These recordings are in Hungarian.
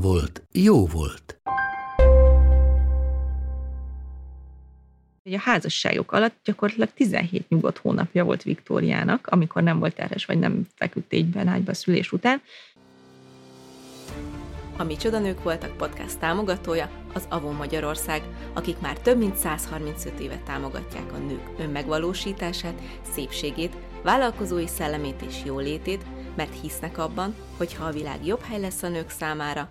volt, jó volt. A házasságok alatt gyakorlatilag 17 nyugodt hónapja volt Viktóriának, amikor nem volt terhes, vagy nem feküdt égyben ágyba szülés után. A Micsoda Nők voltak podcast támogatója az Avon Magyarország, akik már több mint 135 éve támogatják a nők önmegvalósítását, szépségét, vállalkozói szellemét és jólétét, mert hisznek abban, hogy ha a világ jobb hely lesz a nők számára,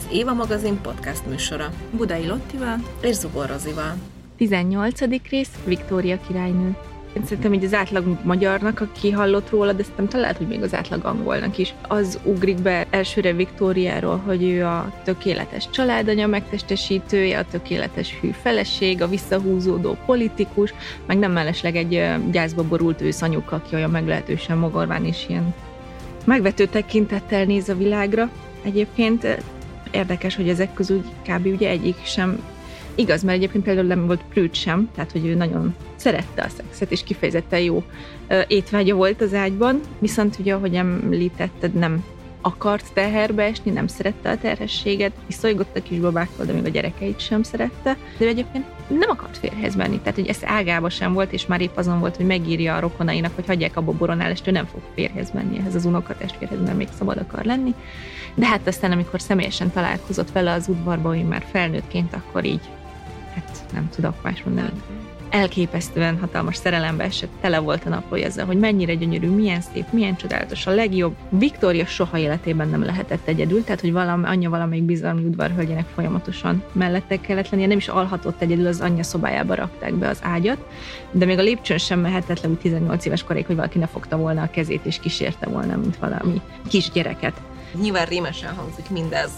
Az Éva magazin podcast műsora. Budai Lottival és Zubor Rozival. 18. rész, Viktória királynő. Én szerintem így az átlag magyarnak, aki hallott róla, de szerintem talán hogy még az átlag angolnak is, az ugrik be elsőre Viktóriáról, hogy ő a tökéletes családanya megtestesítője, a tökéletes hű feleség, a visszahúzódó politikus, meg nem mellesleg egy gyászba borult őszanyuk, aki olyan meglehetősen mogorván is ilyen megvető tekintettel néz a világra. Egyébként érdekes, hogy ezek közül kb. ugye egyik sem igaz, mert egyébként például nem volt prűt sem, tehát hogy ő nagyon szerette a szexet, és kifejezetten jó étvágya volt az ágyban, viszont ugye, ahogy említetted, nem akart teherbe esni, nem szerette a terhességet, visszajogott a kisbabákkal, de még a gyerekeit sem szerette, de egyébként nem akart férhez menni, tehát hogy ez ágába sem volt, és már épp azon volt, hogy megírja a rokonainak, hogy hagyják abba boronál, és ő nem fog férhez menni ehhez az unokatestvérhez, mert még szabad akar lenni. De hát aztán, amikor személyesen találkozott vele az udvarban, hogy már felnőttként, akkor így, hát nem tudok más mondani elképesztően hatalmas szerelembe esett, tele volt a naplója ezzel, hogy mennyire gyönyörű, milyen szép, milyen csodálatos, a legjobb. Viktória soha életében nem lehetett egyedül, tehát hogy valami, anyja valamelyik bizalmi udvarhölgyének folyamatosan mellette kellett lennie, nem is alhatott egyedül, az anyja szobájába rakták be az ágyat, de még a lépcsőn sem mehetett le úgy 18 éves koráig, hogy valaki ne fogta volna a kezét és kísérte volna, mint valami kisgyereket. Nyilván rémesen hangzik mindez,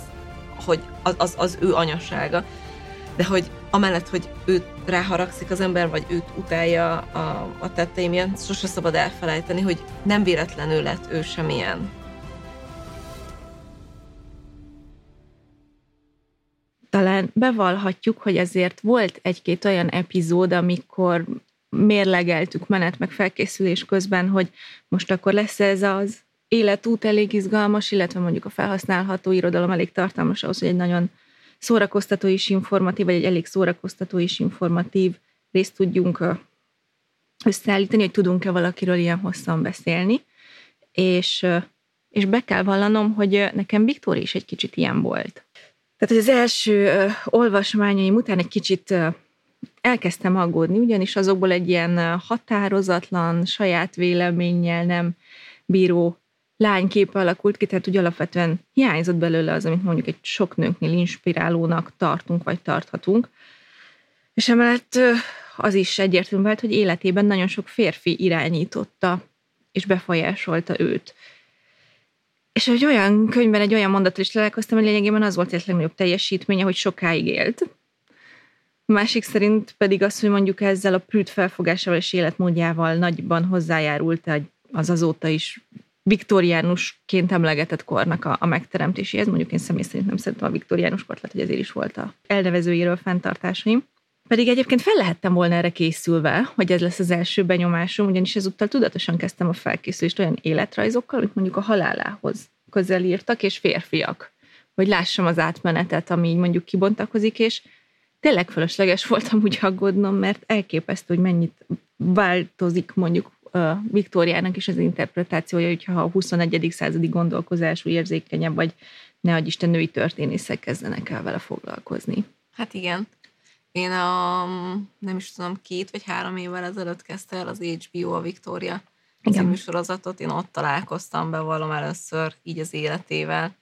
hogy az, az, az ő anyasága, de hogy amellett, hogy őt ráharagszik az ember, vagy őt utálja a, a tettei miatt, sose szabad elfelejteni, hogy nem véletlenül lett ő semmilyen. Talán bevallhatjuk, hogy ezért volt egy-két olyan epizód, amikor mérlegeltük menet meg felkészülés közben, hogy most akkor lesz ez az életút elég izgalmas, illetve mondjuk a felhasználható irodalom elég tartalmas ahhoz, hogy egy nagyon szórakoztató és informatív, vagy egy elég szórakoztató és informatív részt tudjunk összeállítani, hogy tudunk-e valakiről ilyen hosszan beszélni. És, és be kell vallanom, hogy nekem Viktor is egy kicsit ilyen volt. Tehát, az első olvasmányaim után egy kicsit elkezdtem aggódni, ugyanis azokból egy ilyen határozatlan, saját véleménnyel nem bíró lányképe alakult ki, tehát úgy alapvetően hiányzott belőle az, amit mondjuk egy sok nőknél inspirálónak tartunk, vagy tarthatunk. És emellett az is egyértelmű volt, hogy életében nagyon sok férfi irányította és befolyásolta őt. És egy olyan könyvben, egy olyan mondattal is találkoztam, hogy lényegében az volt egy legnagyobb teljesítménye, hogy sokáig élt. A másik szerint pedig az, hogy mondjuk ezzel a prűt felfogásával és életmódjával nagyban hozzájárult az azóta is viktoriánusként emlegetett kornak a, a megteremtéséhez. Mondjuk én személy szerint nem szeretem a viktoriánus kort, lehet, hogy ezért is volt a elnevezőjéről fenntartásaim. Pedig egyébként fel lehettem volna erre készülve, hogy ez lesz az első benyomásom, ugyanis ezúttal tudatosan kezdtem a felkészülést olyan életrajzokkal, amit mondjuk a halálához közel írtak, és férfiak, hogy lássam az átmenetet, ami így mondjuk kibontakozik, és tényleg fölösleges voltam úgy aggódnom, mert elképesztő, hogy mennyit változik mondjuk Viktóriának is az interpretációja, hogyha a 21. századi gondolkozású érzékenyebb, vagy ne adj Isten női történészek kezdenek el vele foglalkozni. Hát igen. Én a, nem is tudom, két vagy három évvel ezelőtt kezdte el az HBO a Victoria Igen. című sorozatot. Én ott találkoztam, bevallom először így az életével,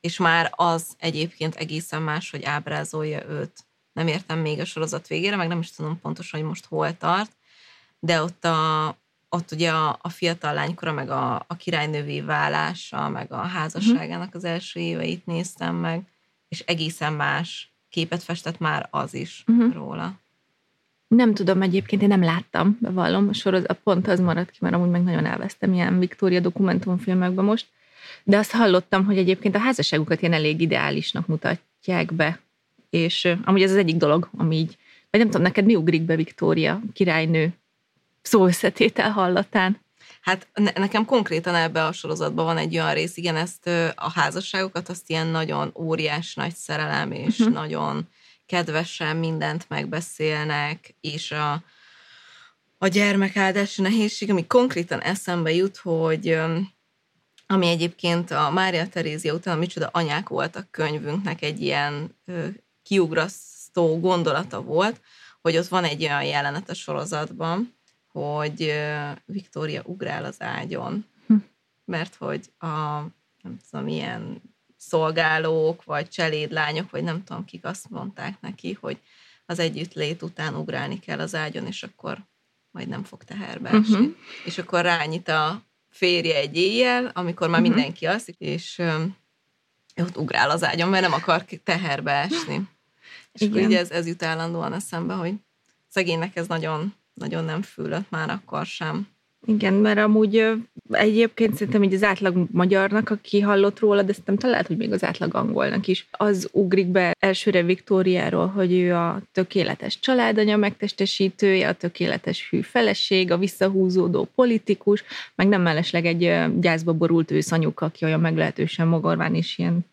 és már az egyébként egészen más, hogy ábrázolja őt. Nem értem még a sorozat végére, meg nem is tudom pontosan, hogy most hol tart, de ott, a, ott ugye a, a fiatal lánykora, meg a, a királynővé válása, meg a házasságának az első éveit néztem meg, és egészen más képet festett már az is Mhm. róla. Nem tudom egyébként, én nem láttam, bevallom, a sorozat pont az maradt ki, mert amúgy meg nagyon elvesztem ilyen Viktória dokumentumfilmekben most, de azt hallottam, hogy egyébként a házasságukat ilyen elég ideálisnak mutatják be, és amúgy ez az egyik dolog, ami így, vagy nem tudom, neked mi ugrik be Viktória királynő szó összetétel hallatán? Hát ne, nekem konkrétan ebbe a sorozatban van egy olyan rész, igen, ezt a házasságokat, azt ilyen nagyon óriás nagy szerelem, és Mhm. nagyon kedvesen mindent megbeszélnek, és a, a gyermekáldási nehézség, ami konkrétan eszembe jut, hogy ami egyébként a Mária Terézia után a Micsoda anyák voltak könyvünknek egy ilyen kiugrasztó gondolata volt, hogy ott van egy olyan jelenet a sorozatban, hogy Viktória ugrál az ágyon, Hm. mert hogy a nem tudom, ilyen szolgálók, vagy cselédlányok, vagy nem tudom, kik azt mondták neki, hogy az együttlét után ugrálni kell az ágyon, és akkor majd nem fog teherbe esni. Mhm. És akkor rányit a férje egy éjjel, amikor már Mhm. mindenki alszik, és ö, ott ugrál az ágyon, mert nem akar teherbe esni. És akkor Igen. így ez, ez jut állandóan eszembe, hogy szegénynek ez nagyon, nagyon nem fülött már akkor sem. Igen, mert amúgy egyébként szerintem így az átlag magyarnak, aki hallott róla, de szerintem talán lehet, hogy még az átlag angolnak is, az ugrik be elsőre Viktóriáról, hogy ő a tökéletes családanya megtestesítője, a tökéletes hű feleség, a visszahúzódó politikus, meg nem mellesleg egy gyászba borult őszanyuk, aki olyan meglehetősen mogorván és ilyen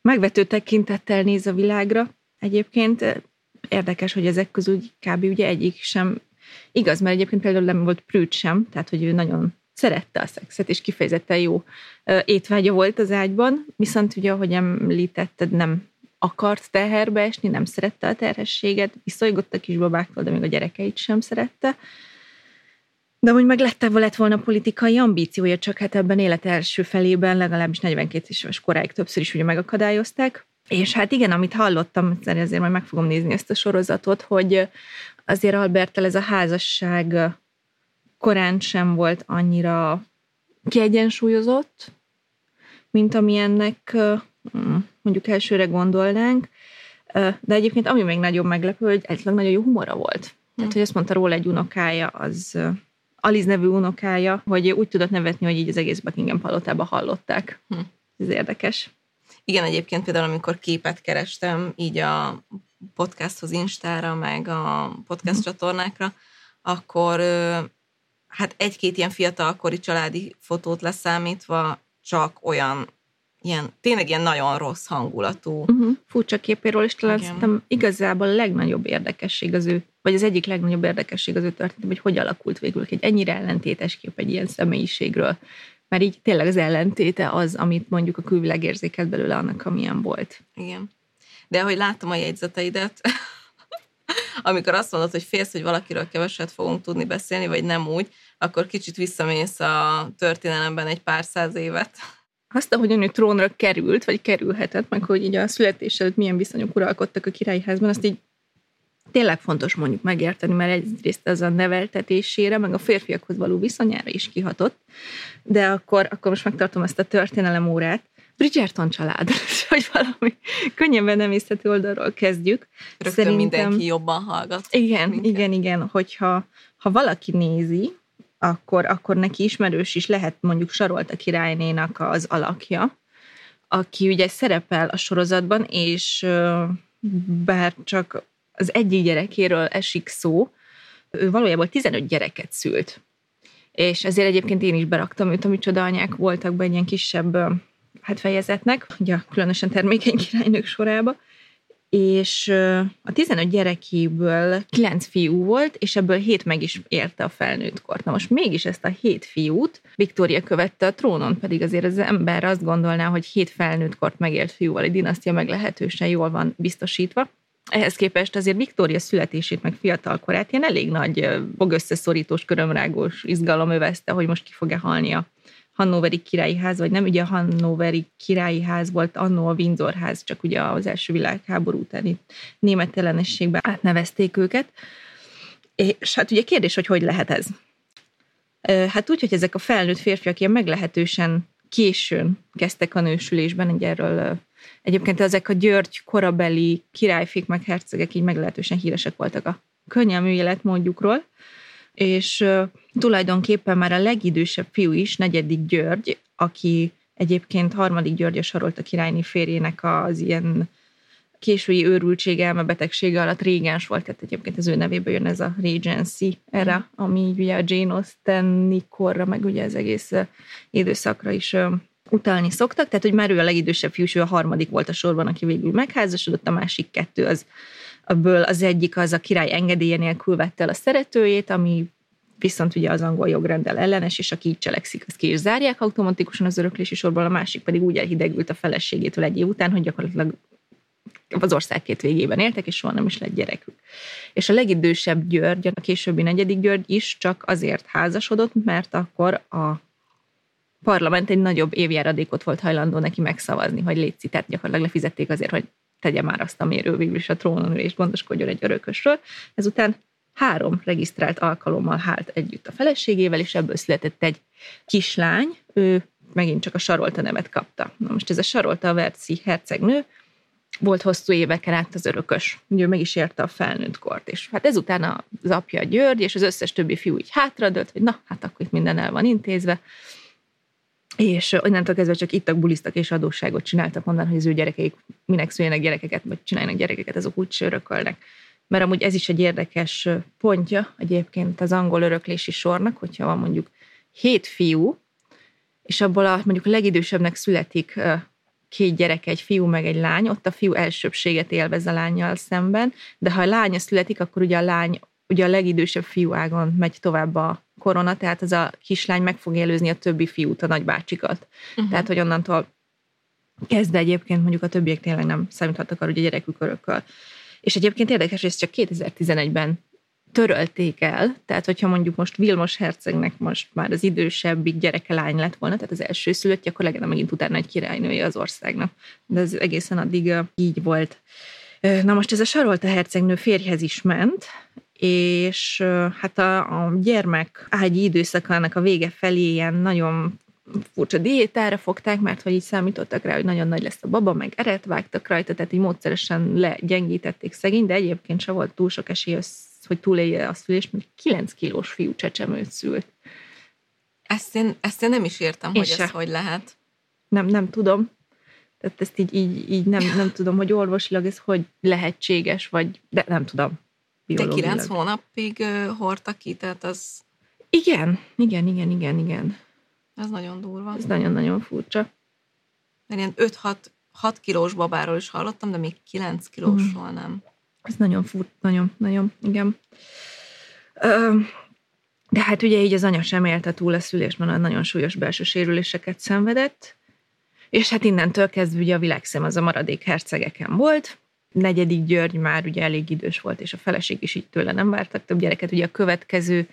megvető tekintettel néz a világra. Egyébként érdekes, hogy ezek közül kb. ugye egyik sem Igaz, mert egyébként például nem volt prűd sem, tehát hogy ő nagyon szerette a szexet, és kifejezetten jó étvágya volt az ágyban, viszont ugye, ahogy említetted, nem akart teherbe esni, nem szerette a terhességet, viszolygott a kisbabáktól, de még a gyerekeit sem szerette. De hogy meg lett, lett volna politikai ambíciója, csak hát ebben élet első felében legalábbis 42 éves koráig többször is ugye megakadályozták. És hát igen, amit hallottam, ezért majd meg fogom nézni ezt a sorozatot, hogy azért Albertel ez a házasság korán sem volt annyira kiegyensúlyozott, mint amilyennek mm, mondjuk elsőre gondolnánk. De egyébként ami még nagyon meglepő, hogy egyleg nagyon jó humora volt. Tehát, hogy azt mondta róla egy unokája, az Aliz nevű unokája, hogy úgy tudott nevetni, hogy így az egész Buckingham palotába hallották. Hm. Ez érdekes. Igen, egyébként például, amikor képet kerestem így a podcasthoz, Instára, meg a podcast csatornákra, akkor hát egy-két ilyen fiatalkori családi fotót leszámítva csak olyan, ilyen, tényleg ilyen nagyon rossz hangulatú. Uh-huh. Furcsa képéről, és talán Igen. szerintem igazából a legnagyobb érdekesség az ő, vagy az egyik legnagyobb érdekesség az ő történetem, hogy hogy alakult végül egy ennyire ellentétes kép egy ilyen személyiségről. Mert így tényleg az ellentéte az, amit mondjuk a külvilág érzékelt belőle annak, amilyen volt. Igen. De ahogy láttam a jegyzeteidet, amikor azt mondod, hogy félsz, hogy valakiről keveset fogunk tudni beszélni, vagy nem úgy, akkor kicsit visszamész a történelemben egy pár száz évet. Azt, ahogyan ő trónra került, vagy kerülhetett, meg hogy így a születés előtt milyen viszonyok uralkodtak a királyi házban, azt így tényleg fontos mondjuk megérteni, mert egyrészt ez a neveltetésére, meg a férfiakhoz való viszonyára is kihatott, de akkor, akkor most megtartom ezt a történelem órát. Bridgerton család, hogy valami könnyebben nem észhető oldalról kezdjük. Rögtön Szerintem- mindenki jobban hallgat. Igen, minket. igen, igen, hogyha ha valaki nézi, akkor, akkor neki ismerős is lehet mondjuk Sarolta királynénak az alakja, aki ugye szerepel a sorozatban, és bár csak az egyik gyerekéről esik szó, ő valójában 15 gyereket szült. És ezért egyébként én is beraktam őt, ami csoda anyák voltak be egy ilyen kisebb hát fejezetnek, ugye különösen termékeny királynők sorába, és a 15 gyerekéből 9 fiú volt, és ebből 7 meg is érte a felnőtt kort. Na most mégis ezt a 7 fiút Viktória követte a trónon, pedig azért az ember azt gondolná, hogy 7 felnőtt kort megélt fiúval egy dinasztia meglehetősen jól van biztosítva. Ehhez képest azért Viktória születését, meg fiatal korát ilyen elég nagy összeszorítós, körömrágós izgalom övezte, hogy most ki fog-e halni a Hannoveri királyi ház, vagy nem, ugye a Hannoveri királyi ház volt annó a Windsor ház, csak ugye az első világháború utáni német ellenességben átnevezték őket. És hát ugye kérdés, hogy hogy lehet ez? Hát úgy, hogy ezek a felnőtt férfiak ilyen meglehetősen későn kezdtek a nősülésben, egy erről egyébként ezek a György korabeli királyfék meg hercegek így meglehetősen híresek voltak a könnyelmű életmódjukról, és tulajdonképpen már a legidősebb fiú is, negyedik György, aki egyébként harmadik György sarolt a királyné férjének az ilyen késői őrültség, elmebetegsége alatt régens volt, tehát egyébként az ő nevébe jön ez a Regency era, ami ugye a Jane Austen korra, meg ugye az egész időszakra is utalni szoktak, tehát hogy már ő a legidősebb fiú, ő a harmadik volt a sorban, aki végül megházasodott, a másik kettő az Ebből az egyik az a király engedélye nélkül vette el a szeretőjét, ami viszont ugye az angol jogrendel ellenes, és aki így cselekszik, azt ki is zárják automatikusan az öröklési sorból, a másik pedig úgy elhidegült a feleségétől egy év után, hogy gyakorlatilag az ország két végében éltek, és soha nem is lett gyerekük. És a legidősebb György, a későbbi negyedik György is csak azért házasodott, mert akkor a parlament egy nagyobb évjáradékot volt hajlandó neki megszavazni, hogy létszik, tehát gyakorlatilag lefizették azért, hogy tegye már azt, amiről végül is a trónon ül, és gondoskodjon egy örökösről. Ezután három regisztrált alkalommal hált együtt a feleségével, és ebből született egy kislány, ő megint csak a Sarolta nevet kapta. Na most ez a Sarolta a Verci hercegnő, volt hosszú éveken át az örökös. Ugye ő meg is érte a felnőtt kort. És hát ezután az apja György és az összes többi fiú így hátradőlt, hogy na, hát akkor itt minden el van intézve és onnantól kezdve csak ittak, bulisztak és adósságot csináltak onnan, hogy az ő gyerekeik minek szüljenek gyerekeket, vagy csinálnak gyerekeket, azok úgy örökölnek. Mert amúgy ez is egy érdekes pontja egyébként az angol öröklési sornak, hogyha van mondjuk hét fiú, és abból a, mondjuk a legidősebbnek születik két gyerek, egy fiú meg egy lány, ott a fiú elsőbséget élvez a lányjal szemben, de ha a lánya születik, akkor ugye a lány ugye a legidősebb fiúágon megy tovább a korona, tehát ez a kislány meg fog előzni a többi fiút, a nagybácsikat. Uh-huh. Tehát, hogy onnantól kezdve egyébként mondjuk a többiek tényleg nem számíthattak arra, hogy a gyerekük örököl. És egyébként érdekes, hogy ezt csak 2011-ben törölték el, tehát hogyha mondjuk most Vilmos hercegnek most már az idősebbik gyereke lány lett volna, tehát az első szülött, akkor legyen megint utána egy királynője az országnak. De ez egészen addig így volt. Na most ez a Sarolta hercegnő férjhez is ment, és hát a, a gyermek ágyi időszakának a vége felé ilyen nagyon furcsa diétára fogták, mert hogy így számítottak rá, hogy nagyon nagy lesz a baba, meg eret vágtak rajta, tehát így módszeresen legyengítették szegény, de egyébként se volt túl sok esély, hogy túlélje a szülést, mert 9 kilós fiú csecsemőt szült. Ezt én, ezt én nem is értem, én hogy se. ez hogy lehet. Nem, nem tudom. Tehát ezt így, így, így nem, nem tudom, hogy orvosilag ez hogy lehetséges, vagy de nem tudom. De kilenc hónapig uh, hordta ki, tehát az... Igen, igen, igen, igen, igen. Ez nagyon durva. Ez nagyon-nagyon furcsa. Mert ilyen 5-6 6 kilós babáról is hallottam, de még 9 kilósról mm. nem. Ez nagyon furt, nagyon, nagyon, igen. Ö, de hát ugye így az anya sem élte túl a szülés, mert nagyon súlyos belső sérüléseket szenvedett, és hát innentől kezdve ugye a világszem az a maradék hercegeken volt, negyedik György már ugye elég idős volt, és a feleség is így tőle nem vártak több gyereket. Ugye a következő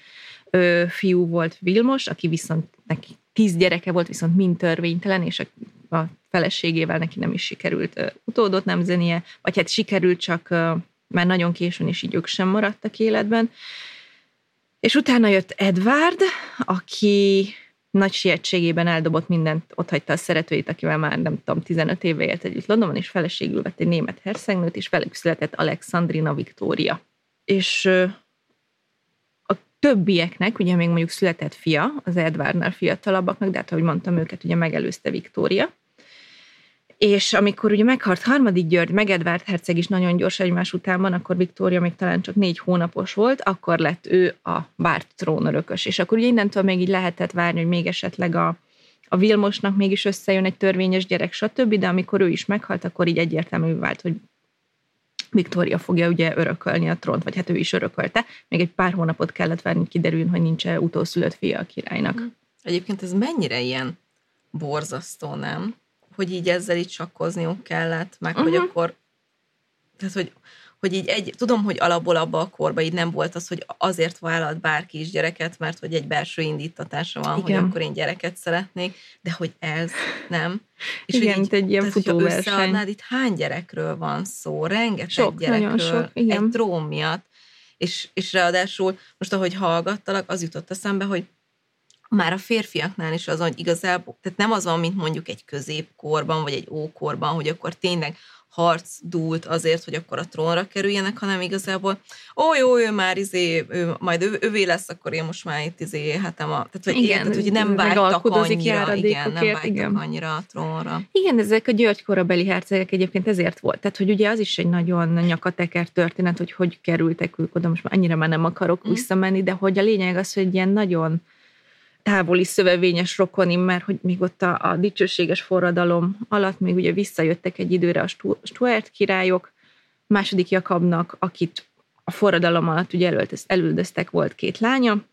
ö, fiú volt Vilmos, aki viszont neki tíz gyereke volt, viszont mind törvénytelen, és a, a feleségével neki nem is sikerült ö, utódot nemzenie, vagy hát sikerült, csak ö, már nagyon későn, és így ők sem maradtak életben. És utána jött Edward, aki nagy sietségében eldobott mindent, ott hagyta a szeretőit, akivel már nem tudom, 15 éve élt együtt Londonban, és feleségül vett egy német herszegnőt, és velük született Alexandrina Victoria. És többieknek, ugye még mondjuk született fia, az Edwardnál fiatalabbaknak, de hát ahogy mondtam, őket ugye megelőzte Victoria, és amikor ugye meghalt harmadik György, meg Edvard herceg is nagyon gyors egymás után van, akkor Viktória még talán csak négy hónapos volt, akkor lett ő a várt trónörökös. És akkor ugye innentől még így lehetett várni, hogy még esetleg a, a Vilmosnak mégis összejön egy törvényes gyerek, stb., de amikor ő is meghalt, akkor így egyértelmű vált, hogy Viktória fogja ugye örökölni a trónt, vagy hát ő is örökölte. Még egy pár hónapot kellett várni, hogy kiderüljön, hogy nincs utószülött fia a királynak. Egyébként ez mennyire ilyen borzasztó, nem? Hogy így ezzel így sakkozniuk kellett, meg uh-huh. hogy akkor, tehát hogy, hogy így egy, tudom, hogy alapból abba a korba így nem volt az, hogy azért vállalt bárki is gyereket, mert hogy egy belső indítatása van, Igen. hogy akkor én gyereket szeretnék, de hogy ez nem. És Igen, hogy így, egy ilyen futóverseny. itt hány gyerekről van szó? Rengeteg sok, gyerekről. Sok, igen. Egy trón miatt. És, és ráadásul most, ahogy hallgattalak, az jutott eszembe, hogy már a férfiaknál is az, hogy igazából, tehát nem az van, mint mondjuk egy középkorban, vagy egy ókorban, hogy akkor tényleg harc dúlt azért, hogy akkor a trónra kerüljenek, hanem igazából, ó, jó, ő már izé, ő, majd ő, ővé lesz, akkor én most már itt izé, hát a, tehát, hogy, igen, tehát, hogy nem vágytak annyira, igen, nem vágytak igen. annyira a trónra. Igen, ezek a György korabeli hercegek egyébként ezért volt. Tehát, hogy ugye az is egy nagyon nyakateker történet, hogy hogy kerültek ők oda, most már annyira már nem akarok mm. visszamenni, de hogy a lényeg az, hogy ilyen nagyon távoli szövevényes rokoni, mert hogy még ott a, a dicsőséges forradalom alatt még ugye visszajöttek egy időre a Stuart királyok, második Jakabnak, akit a forradalom alatt ugye elüldöztek, volt két lánya,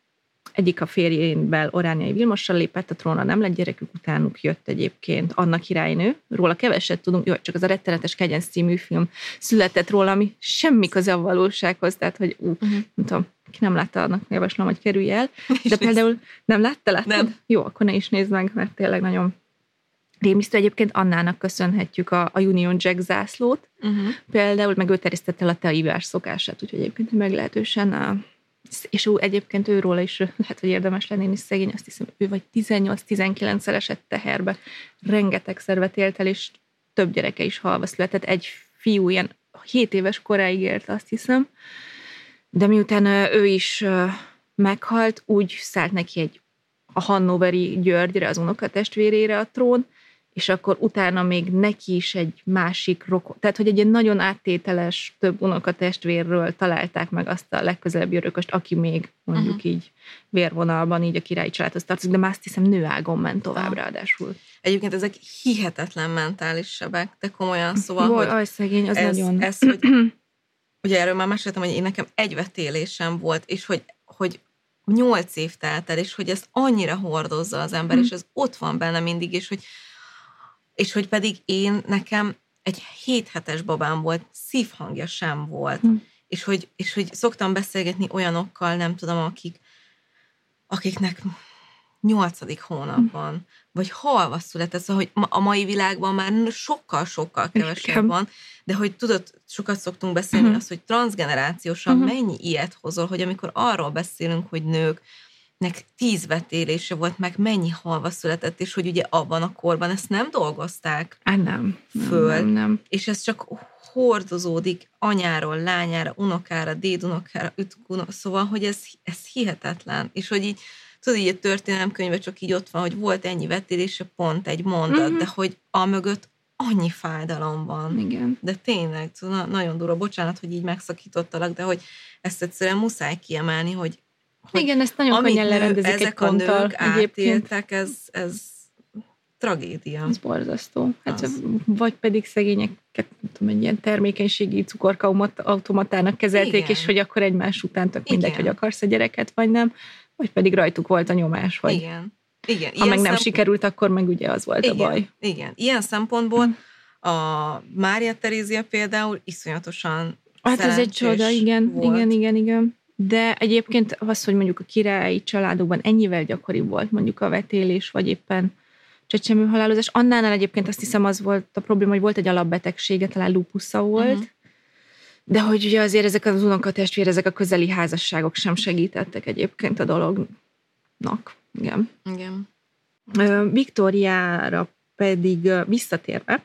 egyik a férjénbel Orániai Vilmossal lépett a trónra, nem lett gyerekük, utánuk jött egyébként Anna királynő. Róla keveset tudunk, jó, csak az a rettenetes kegyenc című film született róla, ami semmi köze a valósághoz, tehát hogy ú, uh-huh. nem tudom, ki nem látta, annak javaslom, hogy kerülj el. De például nem látta, láttad? Nem. Jó, akkor ne is nézd meg, mert tényleg nagyon rémisztő. Egyébként Annának köszönhetjük a, a Union Jack zászlót. Uh-huh. Például meg ő terjesztette el a teaívás szokását, úgyhogy egyébként meglehetősen a, és ő egyébként őról is lehet, hogy érdemes lenni, és szegény, azt hiszem, ő vagy 18-19-szer esett teherbe. Rengeteg szervet élt el, és több gyereke is halva született. Egy fiú ilyen 7 éves koráig élt, azt hiszem. De miután ő is meghalt, úgy szállt neki egy a Hannoveri Györgyre, az unokatestvérére a trón, és akkor utána még neki is egy másik rokon, tehát hogy egy ilyen nagyon áttételes több unokatestvérről találták meg azt a legközelebbi örököst, aki még mondjuk uh-huh. így vérvonalban így a királyi családhoz tartozik, de már azt hiszem nőágon ment tovább ráadásul. Egyébként ezek hihetetlen mentális sebek, de komolyan szóval, Jó, hogy aj, szegény, az ez, nagyon. Ez, hogy ugye erről már meséltem, hogy én nekem egy vetélésem volt, és hogy, hogy nyolc év telt el, és hogy ezt annyira hordozza az ember, mm. és ez ott van benne mindig, és hogy, és hogy pedig én nekem egy héthetes babám volt, szívhangja sem volt. Mm. És, hogy, és hogy szoktam beszélgetni olyanokkal, nem tudom, akik, akiknek nyolcadik hónapban, vagy halva született, szóval, hogy a mai világban már sokkal-sokkal kevesebb van, de hogy tudod, sokat szoktunk beszélni uh-huh. azt, hogy transgenerációsan uh-huh. mennyi ilyet hozol, hogy amikor arról beszélünk, hogy nők, nek tíz vetélése volt, meg mennyi halva született, és hogy ugye abban a korban ezt nem dolgozták Á, nem, föl, nem, nem, nem. és ez csak hordozódik anyáról, lányára, unokára, dédunokára, ütkunok, szóval, hogy ez, ez hihetetlen, és hogy így tudod, így a történelemkönyve csak így ott van, hogy volt ennyi vetélése, pont egy mondat, uh-huh. de hogy a mögött annyi fájdalom van. Igen. De tényleg, szóval nagyon durva, bocsánat, hogy így megszakítottalak, de hogy ezt egyszerűen muszáj kiemelni, hogy, hogy Igen, ezt nagyon könnyen lerendezik ezek egy ponttal, a nők átéltek, ez, ez tragédia. Ez borzasztó. Hát, az. Vagy pedig szegényeket, nem tudom, egy ilyen termékenységi cukorkautomatának kezelték, Igen. és hogy akkor egymás után tök mindegy, hogy akarsz a gyereket, vagy nem vagy pedig rajtuk volt a nyomás, vagy igen. Igen. ha meg nem szempont... sikerült, akkor meg ugye az volt igen, a baj. Igen, ilyen szempontból a Mária Terézia például iszonyatosan Hát ez egy csoda, igen, volt. igen, igen, igen. De egyébként az, hogy mondjuk a királyi családokban ennyivel gyakori volt mondjuk a vetélés, vagy éppen csecsemő halálozás. Annál egyébként azt hiszem az volt a probléma, hogy volt egy alapbetegsége, talán lupusza volt, uh-huh. De hogy ugye azért ezek az unokatestvér, ezek a közeli házasságok sem segítettek egyébként a dolognak. Igen. Igen. Viktóriára pedig visszatérve,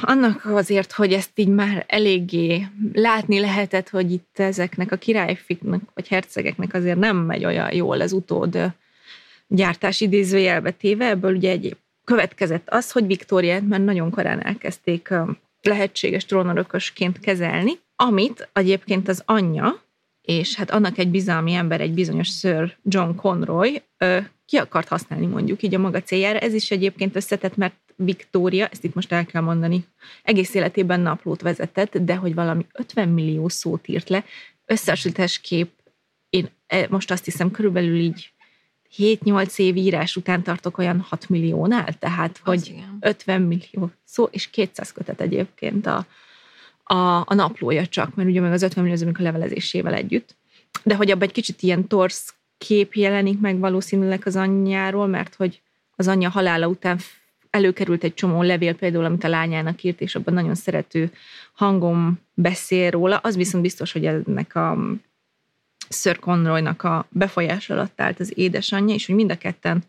annak azért, hogy ezt így már eléggé látni lehetett, hogy itt ezeknek a királyfiknek vagy hercegeknek azért nem megy olyan jól az utód gyártás idézőjelbe téve, ebből ugye egy következett az, hogy Viktóriát már nagyon korán elkezdték lehetséges trónörökösként kezelni, amit egyébként az anyja, és hát annak egy bizalmi ember, egy bizonyos Sir John Conroy ö, ki akart használni mondjuk így a maga céljára. Ez is egyébként összetett, mert Viktória, ezt itt most el kell mondani, egész életében naplót vezetett, de hogy valami 50 millió szót írt le, összehasonlításképp én e, most azt hiszem körülbelül így 7-8 év írás után tartok olyan 6 milliónál, tehát hogy igen. 50 millió szó, és 200 kötet egyébként a, a, a naplója csak, mert ugye meg az 50 millió az a levelezésével együtt. De hogy abban egy kicsit ilyen torsz kép jelenik meg valószínűleg az anyjáról, mert hogy az anyja halála után előkerült egy csomó levél például, amit a lányának írt, és abban nagyon szerető hangom beszél róla. Az viszont biztos, hogy ennek a Sir Conroynak a befolyás alatt állt az édesanyja, és hogy mind a ketten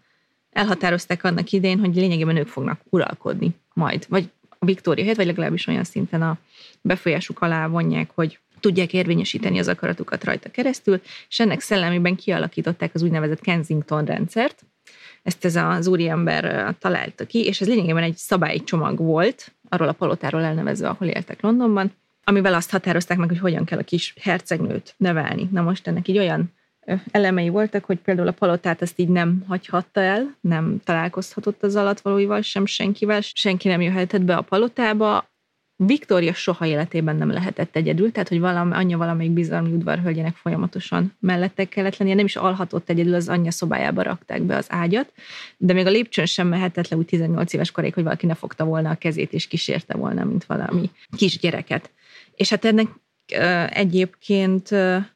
elhatározták annak idején, hogy lényegében ők fognak uralkodni majd, vagy a Viktória helyett, vagy legalábbis olyan szinten a befolyásuk alá vonják, hogy tudják érvényesíteni az akaratukat rajta keresztül, és ennek szellemében kialakították az úgynevezett Kensington rendszert. Ezt ez az úriember találta ki, és ez lényegében egy szabálycsomag volt, arról a palotáról elnevezve, ahol éltek Londonban, amivel azt határozták meg, hogy hogyan kell a kis hercegnőt nevelni. Na most ennek így olyan elemei voltak, hogy például a palotát ezt így nem hagyhatta el, nem találkozhatott az alatvalóival, sem senkivel, senki nem jöhetett be a palotába, Viktória soha életében nem lehetett egyedül, tehát hogy valami, anyja valamelyik bizalmi udvarhölgyének folyamatosan mellette kellett lennie, nem is alhatott egyedül, az anyja szobájába rakták be az ágyat, de még a lépcsőn sem mehetett le úgy 18 éves koráig, hogy valaki ne fogta volna a kezét és kísérte volna, mint valami kisgyereket. És hát ennek egyébként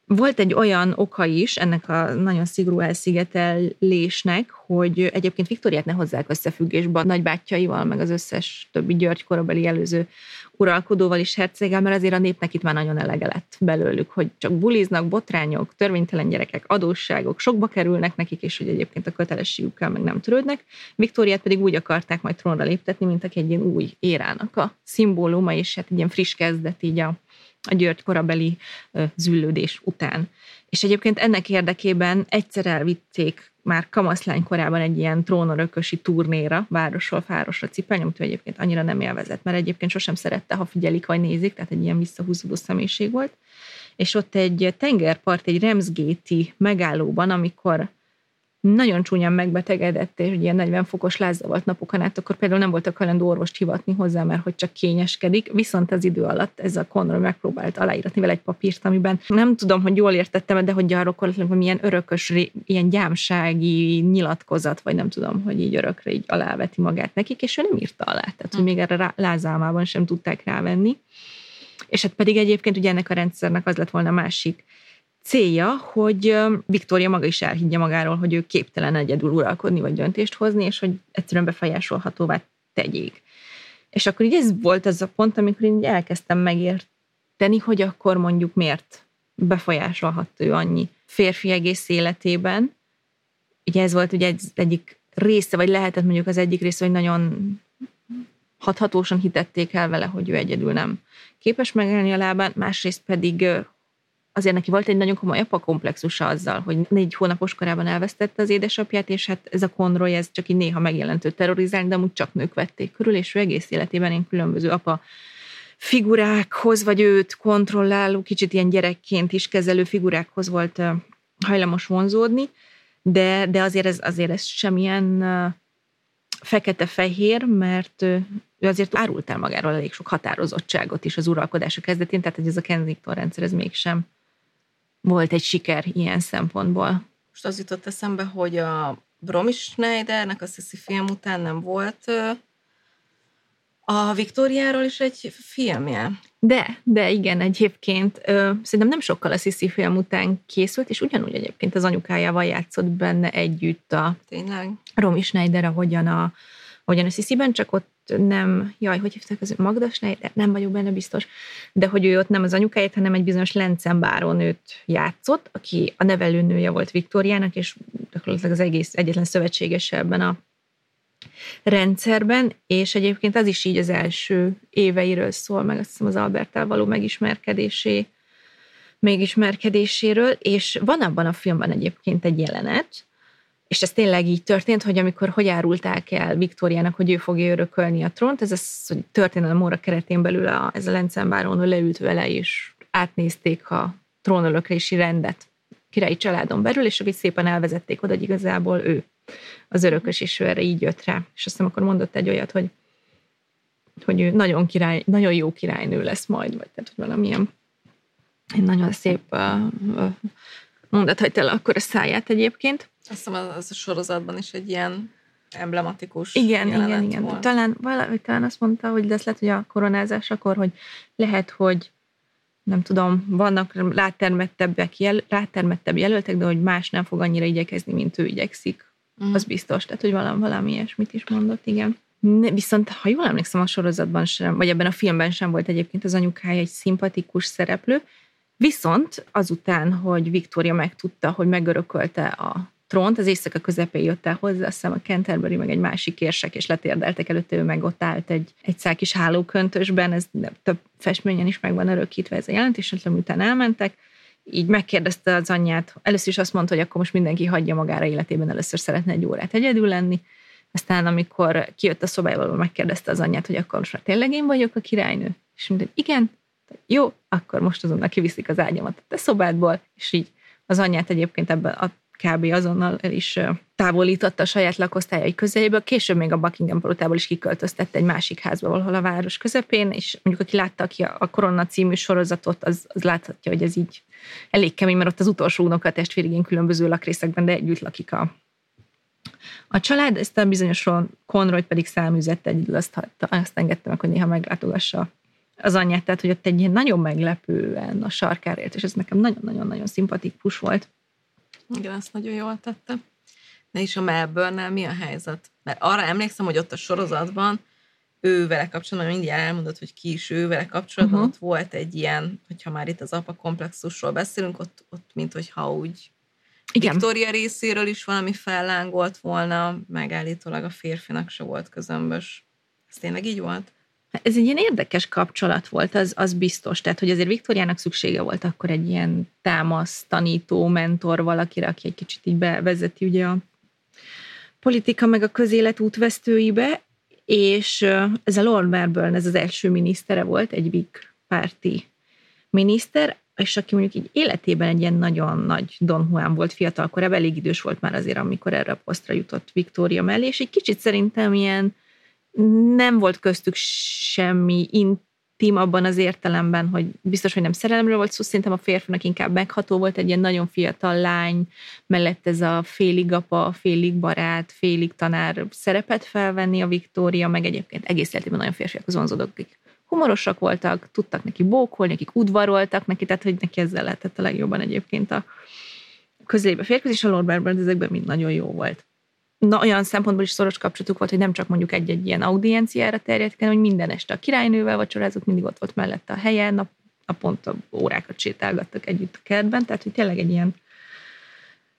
volt egy olyan oka is ennek a nagyon szigorú elszigetelésnek, hogy egyébként Viktoriát ne hozzák összefüggésbe a nagybátyjaival, meg az összes többi György korabeli előző uralkodóval is herceggel, mert azért a népnek itt már nagyon elege lett belőlük, hogy csak buliznak, botrányok, törvénytelen gyerekek, adósságok, sokba kerülnek nekik, és hogy egyébként a kötelességükkel meg nem törődnek. Viktóriát pedig úgy akarták majd trónra léptetni, mint aki egy ilyen új érának a szimbóluma, és hát egy ilyen friss kezdet így a a György korabeli züllődés után. És egyébként ennek érdekében egyszer elvitték már kamaszlány korában egy ilyen trónorökösi turnéra, városról városra cipelni, amit egyébként annyira nem élvezett, mert egyébként sosem szerette, ha figyelik vagy nézik, tehát egy ilyen visszahúzódó személyiség volt. És ott egy tengerpart, egy Remsgéti megállóban, amikor nagyon csúnyán megbetegedett, és ilyen 40 fokos lázzal volt napokon át, akkor például nem voltak hajlandó orvost hivatni hozzá, mert hogy csak kényeskedik. Viszont az idő alatt ez a Conroy megpróbált aláíratni vele egy papírt, amiben nem tudom, hogy jól értettem, de hogy arról hogy milyen örökös, ilyen gyámsági nyilatkozat, vagy nem tudom, hogy így örökre így aláveti magát nekik, és ő nem írta alá. Tehát, hogy még erre lázálmában sem tudták rávenni. És hát pedig egyébként ugye ennek a rendszernek az lett volna másik célja, hogy Viktória maga is elhiggye magáról, hogy ő képtelen egyedül uralkodni vagy döntést hozni, és hogy egyszerűen befolyásolhatóvá tegyék. És akkor így ez volt az a pont, amikor én elkezdtem megérteni, hogy akkor mondjuk miért befolyásolhat ő annyi férfi egész életében. Ugye ez volt ugye egy, egyik része, vagy lehetett mondjuk az egyik része, hogy nagyon hathatósan hitették el vele, hogy ő egyedül nem képes megállni a lábán, másrészt pedig azért neki volt egy nagyon komoly apakomplexusa azzal, hogy négy hónapos korában elvesztette az édesapját, és hát ez a Conroy, ez csak így néha megjelentő terrorizál, de amúgy csak nők vették körül, és ő egész életében én különböző apa figurákhoz, vagy őt kontrolláló, kicsit ilyen gyerekként is kezelő figurákhoz volt hajlamos vonzódni, de, de azért ez, azért ez semmilyen fekete-fehér, mert ő azért árult el magáról elég sok határozottságot is az uralkodása kezdetén, tehát hogy ez a Kensington rendszer, ez mégsem volt egy siker ilyen szempontból. Most az jutott eszembe, hogy a Bromi Schneidernek a Sissy film után nem volt a Viktóriáról is egy filmje. De, de igen, egyébként ö, szerintem nem sokkal a Sissy film után készült, és ugyanúgy egyébként az anyukájával játszott benne együtt a Tényleg? Romy Schneider, ahogyan a, ahogyan a Sissy-ben, csak ott nem, jaj, hogy hívták az Magda Schneider? Nem vagyok benne biztos, de hogy ő ott nem az anyukáját, hanem egy bizonyos Lencen őt játszott, aki a nevelőnője volt Viktóriának, és gyakorlatilag az egész egyetlen szövetséges ebben a rendszerben, és egyébként az is így az első éveiről szól, meg azt hiszem az Albertál való megismerkedésé, megismerkedéséről, és van abban a filmben egyébként egy jelenet, és ez tényleg így történt, hogy amikor hogy árulták el Viktóriának, hogy ő fogja örökölni a trónt, ez az, hogy történelem óra keretén belül a, ez a Lencenbáron leült vele, és átnézték a trónölöklési rendet királyi családon belül, és akkor szépen elvezették oda, hogy igazából ő az örökös, és ő erre így jött rá. És azt hiszem akkor mondott egy olyat, hogy hogy ő nagyon, király, nagyon jó királynő lesz majd, vagy tehát, hogy valamilyen egy nagyon szép uh, uh, mondat hagyta el akkor a száját egyébként. Azt hiszem, az, az a sorozatban is egy ilyen emblematikus Igen, igen, igen. Volt. Talán, valahogy talán azt mondta, hogy de ez lehet, hogy a koronázásakor, hogy lehet, hogy nem tudom, vannak rátermettebbek jel, rátermettebb jelöltek, de hogy más nem fog annyira igyekezni, mint ő igyekszik. Mhm. Az biztos, tehát hogy valami, valami ilyesmit is mondott, igen. Ne, viszont, ha jól emlékszem, a sorozatban sem, vagy ebben a filmben sem volt egyébként az anyukája egy szimpatikus szereplő, viszont azután, hogy Viktória megtudta, hogy megörökölte a trónt, az éjszaka közepén jött el hozzá, azt hiszem a Canterbury meg egy másik érsek, és letérdeltek előtte, ő meg ott állt egy, egy szál kis hálóköntösben, ez több festményen is meg van örökítve ez a jelentés, és utána elmentek, így megkérdezte az anyját, először is azt mondta, hogy akkor most mindenki hagyja magára életében, először szeretne egy órát egyedül lenni, aztán amikor kijött a szobájából, megkérdezte az anyját, hogy akkor most már tényleg én vagyok a királynő, és mondta, igen, jó, akkor most azonnal kiviszik az ágyamat a te szobádból, és így az anyját egyébként ebben a kb. azonnal el is távolította a saját lakosztályai közeléből. Később még a Buckingham palotából is kiköltöztette egy másik házba valahol a város közepén, és mondjuk aki látta aki a, a Korona című sorozatot, az, az láthatja, hogy ez így elég kemény, mert ott az utolsó unoka testvérigén különböző lakrészekben, de együtt lakik a, a család, ezt a bizonyos Conroy pedig száműzette egyedül, azt, azt engedte meg, hogy néha meglátogassa az anyját, tehát hogy ott egy ilyen nagyon meglepően a sarkára élt, és ez nekem nagyon-nagyon-nagyon szimpatikus volt. Igen, ezt nagyon jól tette. De is a melbourne mi a helyzet? Mert arra emlékszem, hogy ott a sorozatban ő vele kapcsolatban, mindig elmondott, hogy ki is ő vele kapcsolatban, uh-huh. ott volt egy ilyen, hogyha már itt az apa komplexusról beszélünk, ott, ott mint hogyha úgy Igen. Viktória részéről is valami fellángolt volna, meg állítólag a férfinak se volt közömbös. Ez tényleg így volt? Ez egy ilyen érdekes kapcsolat volt, az, az biztos. Tehát, hogy azért Viktoriának szüksége volt akkor egy ilyen támasz, tanító, mentor valakire, aki egy kicsit így bevezeti ugye a politika meg a közélet útvesztőibe, és ez a Lord Melbourne, ez az első minisztere volt, egy Whig párti miniszter, és aki mondjuk így életében egy ilyen nagyon nagy Don Juan volt fiatal korában, elég idős volt már azért, amikor erre a posztra jutott Viktória mellé, és egy kicsit szerintem ilyen nem volt köztük semmi intim abban az értelemben, hogy biztos, hogy nem szerelemről volt szó, szerintem a férfinak inkább megható volt egy ilyen nagyon fiatal lány, mellett ez a félig apa, félig barát, félig tanár szerepet felvenni a Viktória, meg egyébként egész életében nagyon férfiakhoz vonzódok, akik humorosak voltak, tudtak neki bókolni, akik udvaroltak neki, tehát hogy neki ezzel lehetett a legjobban egyébként a közelébe férkőzni, és a Lord Melbourne ezekben mind nagyon jó volt na, olyan szempontból is szoros kapcsolatuk volt, hogy nem csak mondjuk egy-egy ilyen audienciára terjedt, hanem hogy minden este a királynővel vacsorázott, mindig ott volt mellette a helyen, nap, naponta órákat sétálgattak együtt a kertben, tehát hogy tényleg egy ilyen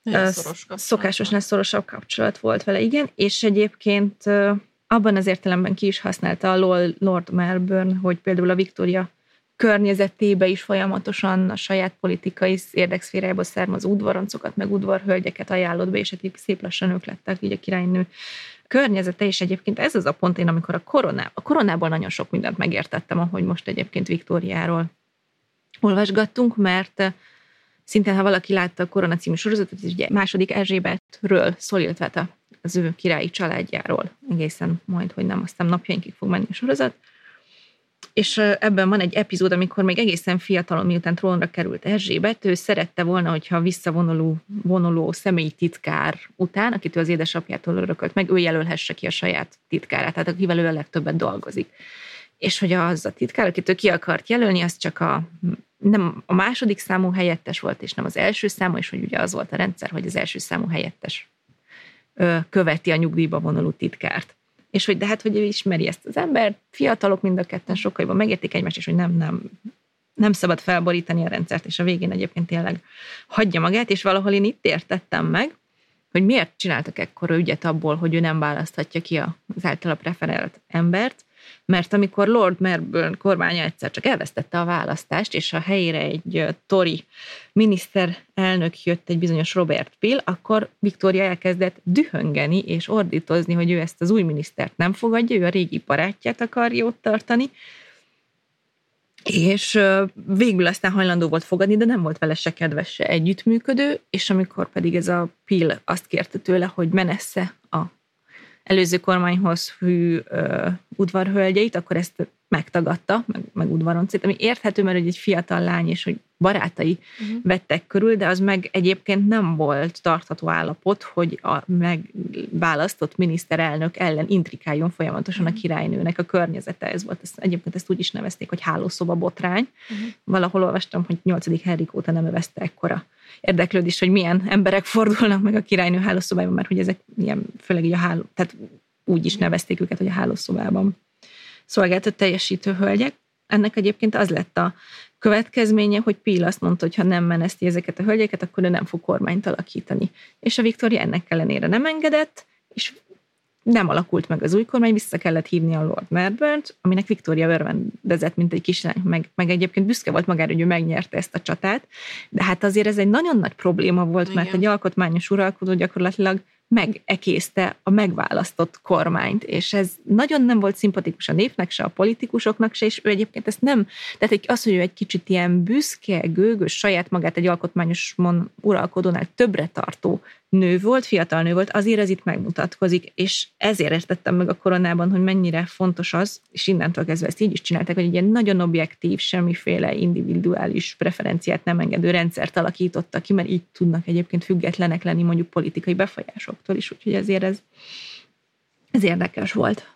szoros szokásosnál szorosabb kapcsolat volt vele, igen, és egyébként abban az értelemben ki is használta a Lord Melbourne, hogy például a Victoria környezetébe is folyamatosan a saját politikai érdekszférájából származó udvaroncokat, meg udvarhölgyeket ajánlott be, és hát szép lassan ők lettek így a királynő környezete, és egyébként ez az a pont, én amikor a, koroná, a koronából nagyon sok mindent megértettem, ahogy most egyébként Viktóriáról olvasgattunk, mert eh, szintén, ha valaki látta a Korona című sorozatot, ez ugye második Erzsébetről szól, illetve hát az ő királyi családjáról egészen majd, hogy nem, aztán napjainkig fog menni a sorozat. És ebben van egy epizód, amikor még egészen fiatalon, miután trónra került Erzsébet, ő szerette volna, hogyha visszavonuló vonuló személyi titkár után, akit ő az édesapjától örökölt meg, ő jelölhesse ki a saját titkárát, tehát akivel ő a legtöbbet dolgozik. És hogy az a titkár, akit ő ki akart jelölni, az csak a nem a második számú helyettes volt, és nem az első számú, és hogy ugye az volt a rendszer, hogy az első számú helyettes követi a nyugdíjba vonuló titkárt. És hogy de hát, hogy ő ismeri ezt az embert, fiatalok mind a ketten sokkal jobban megértik egymást, és hogy nem, nem, nem szabad felborítani a rendszert, és a végén egyébként tényleg hagyja magát, és valahol én itt értettem meg, hogy miért csináltak ekkora ügyet abból, hogy ő nem választhatja ki az általa preferált embert, mert amikor Lord Melbourne kormánya egyszer csak elvesztette a választást, és a helyére egy ö, Tory miniszterelnök jött egy bizonyos Robert Peel, akkor Victoria elkezdett dühöngeni és ordítozni, hogy ő ezt az új minisztert nem fogadja, ő a régi barátját akarja ott tartani, és végül aztán hajlandó volt fogadni, de nem volt vele se kedves, se együttműködő, és amikor pedig ez a Peel azt kérte tőle, hogy menesse a előző kormányhoz hű ö, udvarhölgyeit, akkor ezt megtagadta, meg, meg udvaroncét, ami érthető, mert hogy egy fiatal lány, és hogy barátai uh-huh. vettek körül, de az meg egyébként nem volt tartható állapot, hogy a megválasztott miniszterelnök ellen intrikáljon folyamatosan uh-huh. a királynőnek a környezete. Ez volt, ezt, egyébként ezt úgy is nevezték, hogy hálószoba botrány. Uh-huh. Valahol olvastam, hogy 8. Henrik óta nem övezte ekkora érdeklődés, hogy milyen emberek fordulnak meg a királynő hálószobában, mert hogy ezek ilyen, főleg így a háló, tehát úgy is nevezték őket, hogy a hálószobában szolgáltat teljesítő hölgyek. Ennek egyébként az lett a következménye, hogy Píl azt mondta, hogy ha nem meneszti ezeket a hölgyeket, akkor ő nem fog kormányt alakítani. És a Viktória ennek ellenére nem engedett, és nem alakult meg az új kormány, vissza kellett hívni a Lord Melbourne-t, aminek Victoria örvendezett, mint egy kislány, meg, meg egyébként büszke volt magára, hogy ő megnyerte ezt a csatát, de hát azért ez egy nagyon nagy probléma volt, Igen. mert egy alkotmányos uralkodó gyakorlatilag megekészte a megválasztott kormányt, és ez nagyon nem volt szimpatikus a népnek, se a politikusoknak se, és ő egyébként ezt nem, tehát az, hogy ő egy kicsit ilyen büszke, gőgös, saját magát egy alkotmányos mon, uralkodónál többre tartó nő volt, fiatal nő volt, azért ez itt megmutatkozik, és ezért értettem meg a koronában, hogy mennyire fontos az, és innentől kezdve ezt így is csinálták, hogy egy ilyen nagyon objektív, semmiféle individuális preferenciát nem engedő rendszert alakítottak ki, mert így tudnak egyébként függetlenek lenni mondjuk politikai befolyásoktól is, úgyhogy ezért ez, ez érdekes volt.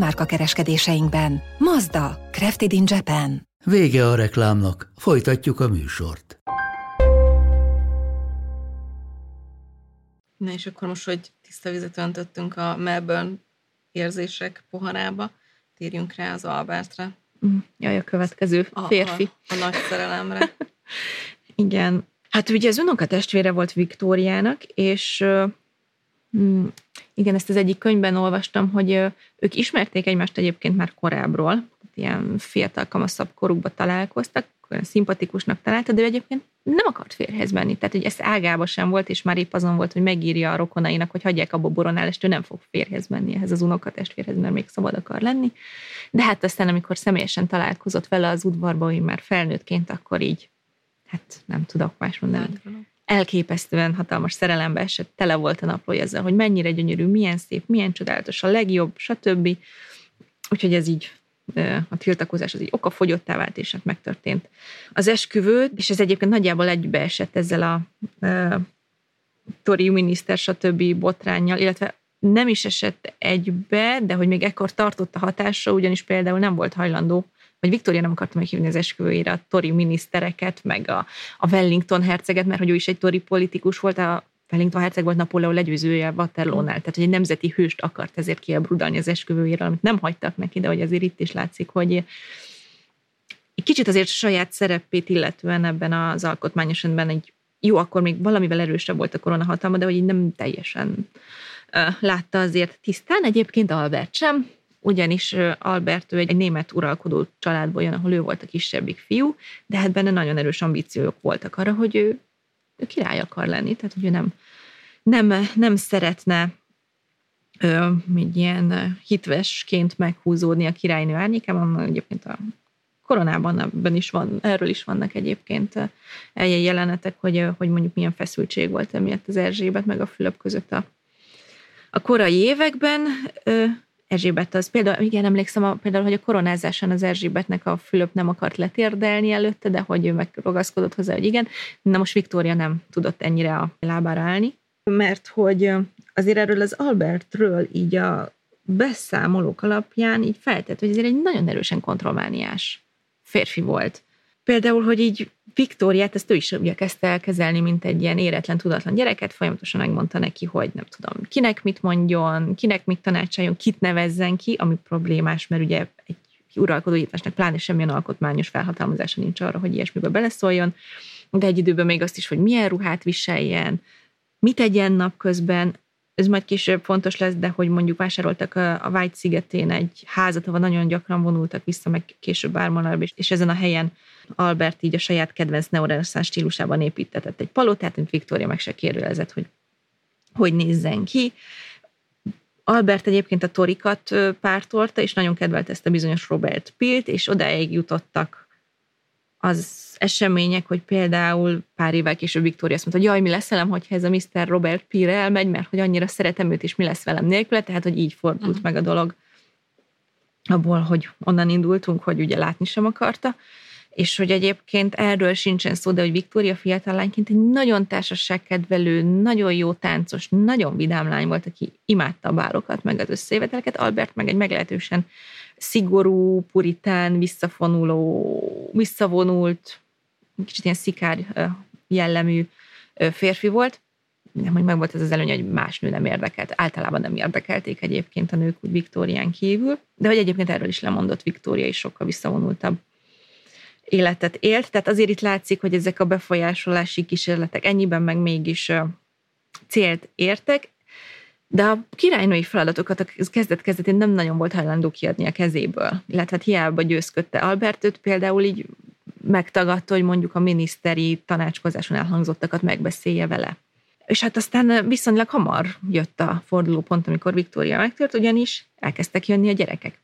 kereskedéseinkben. Mazda, Crafted in Japan. Vége a reklámnak, folytatjuk a műsort. Na és akkor most, hogy tiszta vizet öntöttünk a Melbourne érzések poharába, térjünk rá az Albertre. Mm, jaj, a következő férfi. A, a, a nagy szerelemre. Igen. Hát ugye az unokatestvére volt Viktóriának, és igen, ezt az egyik könyvben olvastam, hogy ők ismerték egymást egyébként már korábbról, ilyen fiatal, kamaszabb korukba találkoztak, olyan szimpatikusnak találta, de ő egyébként nem akart férhez menni. Tehát, hogy ez ágába sem volt, és már épp azon volt, hogy megírja a rokonainak, hogy hagyják abba boronálást, ő nem fog férhez menni ehhez az unokatestvérhez, mert még szabad akar lenni. De hát aztán, amikor személyesen találkozott vele az udvarban, hogy már felnőttként, akkor így, hát nem tudok más mondani. Nem elképesztően hatalmas szerelembe esett, tele volt a naplója ezzel, hogy mennyire gyönyörű, milyen szép, milyen csodálatos, a legjobb, stb. Úgyhogy ez így a tiltakozás az így okafogyottá vált, és hát megtörtént az esküvő, és ez egyébként nagyjából egybeesett ezzel a, a Tori miniszter, stb. botrányjal, illetve nem is esett egybe, de hogy még ekkor tartott a hatása, ugyanis például nem volt hajlandó vagy Viktória nem akarta meghívni az esküvőjére a tori minisztereket, meg a, a Wellington herceget, mert hogy ő is egy tori politikus volt, a Wellington herceg volt Napóleon legyőzője Waterloo-nál, tehát hogy egy nemzeti hőst akart ezért kiebrudalni az esküvőjére, amit nem hagytak neki, de hogy azért itt is látszik, hogy egy kicsit azért saját szerepét illetően ebben az alkotmányos rendben egy jó, akkor még valamivel erősebb volt a koronahatalma, de hogy így nem teljesen látta azért tisztán. Egyébként Albert sem, ugyanis Albert ő egy, német uralkodó családból jön, ahol ő volt a kisebbik fiú, de hát benne nagyon erős ambíciók voltak arra, hogy ő, ő király akar lenni, tehát hogy ő nem, nem, nem szeretne ö, egy ilyen hitvesként meghúzódni a királynő árnyékában, egyébként a koronában ebben is van, erről is vannak egyébként ilyen jelenetek, hogy, hogy mondjuk milyen feszültség volt emiatt az Erzsébet meg a Fülöp között a, a korai években. Erzsébet az például, igen, emlékszem a, például, hogy a koronázáson az Erzsébetnek a Fülöp nem akart letérdelni előtte, de hogy ő megragaszkodott hozzá, hogy igen. Na most Viktória nem tudott ennyire a lábára állni, mert hogy azért erről az Albertről így a beszámolók alapján így feltett, hogy azért egy nagyon erősen kontrollmániás férfi volt. Például, hogy így Viktóriát, ezt ő is ugye kezdte elkezelni, mint egy ilyen éretlen, tudatlan gyereket, folyamatosan megmondta neki, hogy nem tudom, kinek mit mondjon, kinek mit tanácsoljon, kit nevezzen ki, ami problémás, mert ugye egy uralkodó hitvesnek pláne semmilyen alkotmányos felhatalmazása nincs arra, hogy ilyesmibe beleszóljon, de egy időben még azt is, hogy milyen ruhát viseljen, mit tegyen napközben, ez majd később fontos lesz, de hogy mondjuk vásároltak a, a szigetén egy házat, ahol nagyon gyakran vonultak vissza, meg később Ármonalba, és, és ezen a helyen Albert így a saját kedvenc neoreneszánsz stílusában építetett egy palotát, mint Viktória meg se kérdőjelezett, hogy hogy nézzen ki. Albert egyébként a torikat pártolta, és nagyon kedvelte ezt a bizonyos Robert Pilt, és odáig jutottak az események, hogy például pár évvel később Viktória azt mondta, hogy jaj, mi lesz velem, hogyha ez a Mr. Robert Pire elmegy, mert hogy annyira szeretem őt, és mi lesz velem nélküle, tehát hogy így fordult uh-huh. meg a dolog abból, hogy onnan indultunk, hogy ugye látni sem akarta és hogy egyébként erről sincsen szó, de hogy Viktória fiatal lányként egy nagyon társaságkedvelő, nagyon jó táncos, nagyon vidám lány volt, aki imádta a bárokat, meg az összejöveteleket, Albert meg egy meglehetősen szigorú, puritán, visszafonuló, visszavonult, kicsit ilyen szikár jellemű férfi volt, nem, hogy meg volt ez az előny, hogy más nő nem érdekelt. Általában nem érdekelték egyébként a nők úgy Viktórián kívül, de hogy egyébként erről is lemondott Viktória, is sokkal visszavonultabb életet élt, tehát azért itt látszik, hogy ezek a befolyásolási kísérletek ennyiben meg mégis célt értek, de a királynői feladatokat a kezdet-kezdetén nem nagyon volt hajlandó kiadni a kezéből, illetve hát hiába győzködte Albertöt, például így megtagadta, hogy mondjuk a miniszteri tanácskozáson elhangzottakat megbeszélje vele. És hát aztán viszonylag hamar jött a fordulópont, amikor Viktória megtört, ugyanis elkezdtek jönni a gyerekek.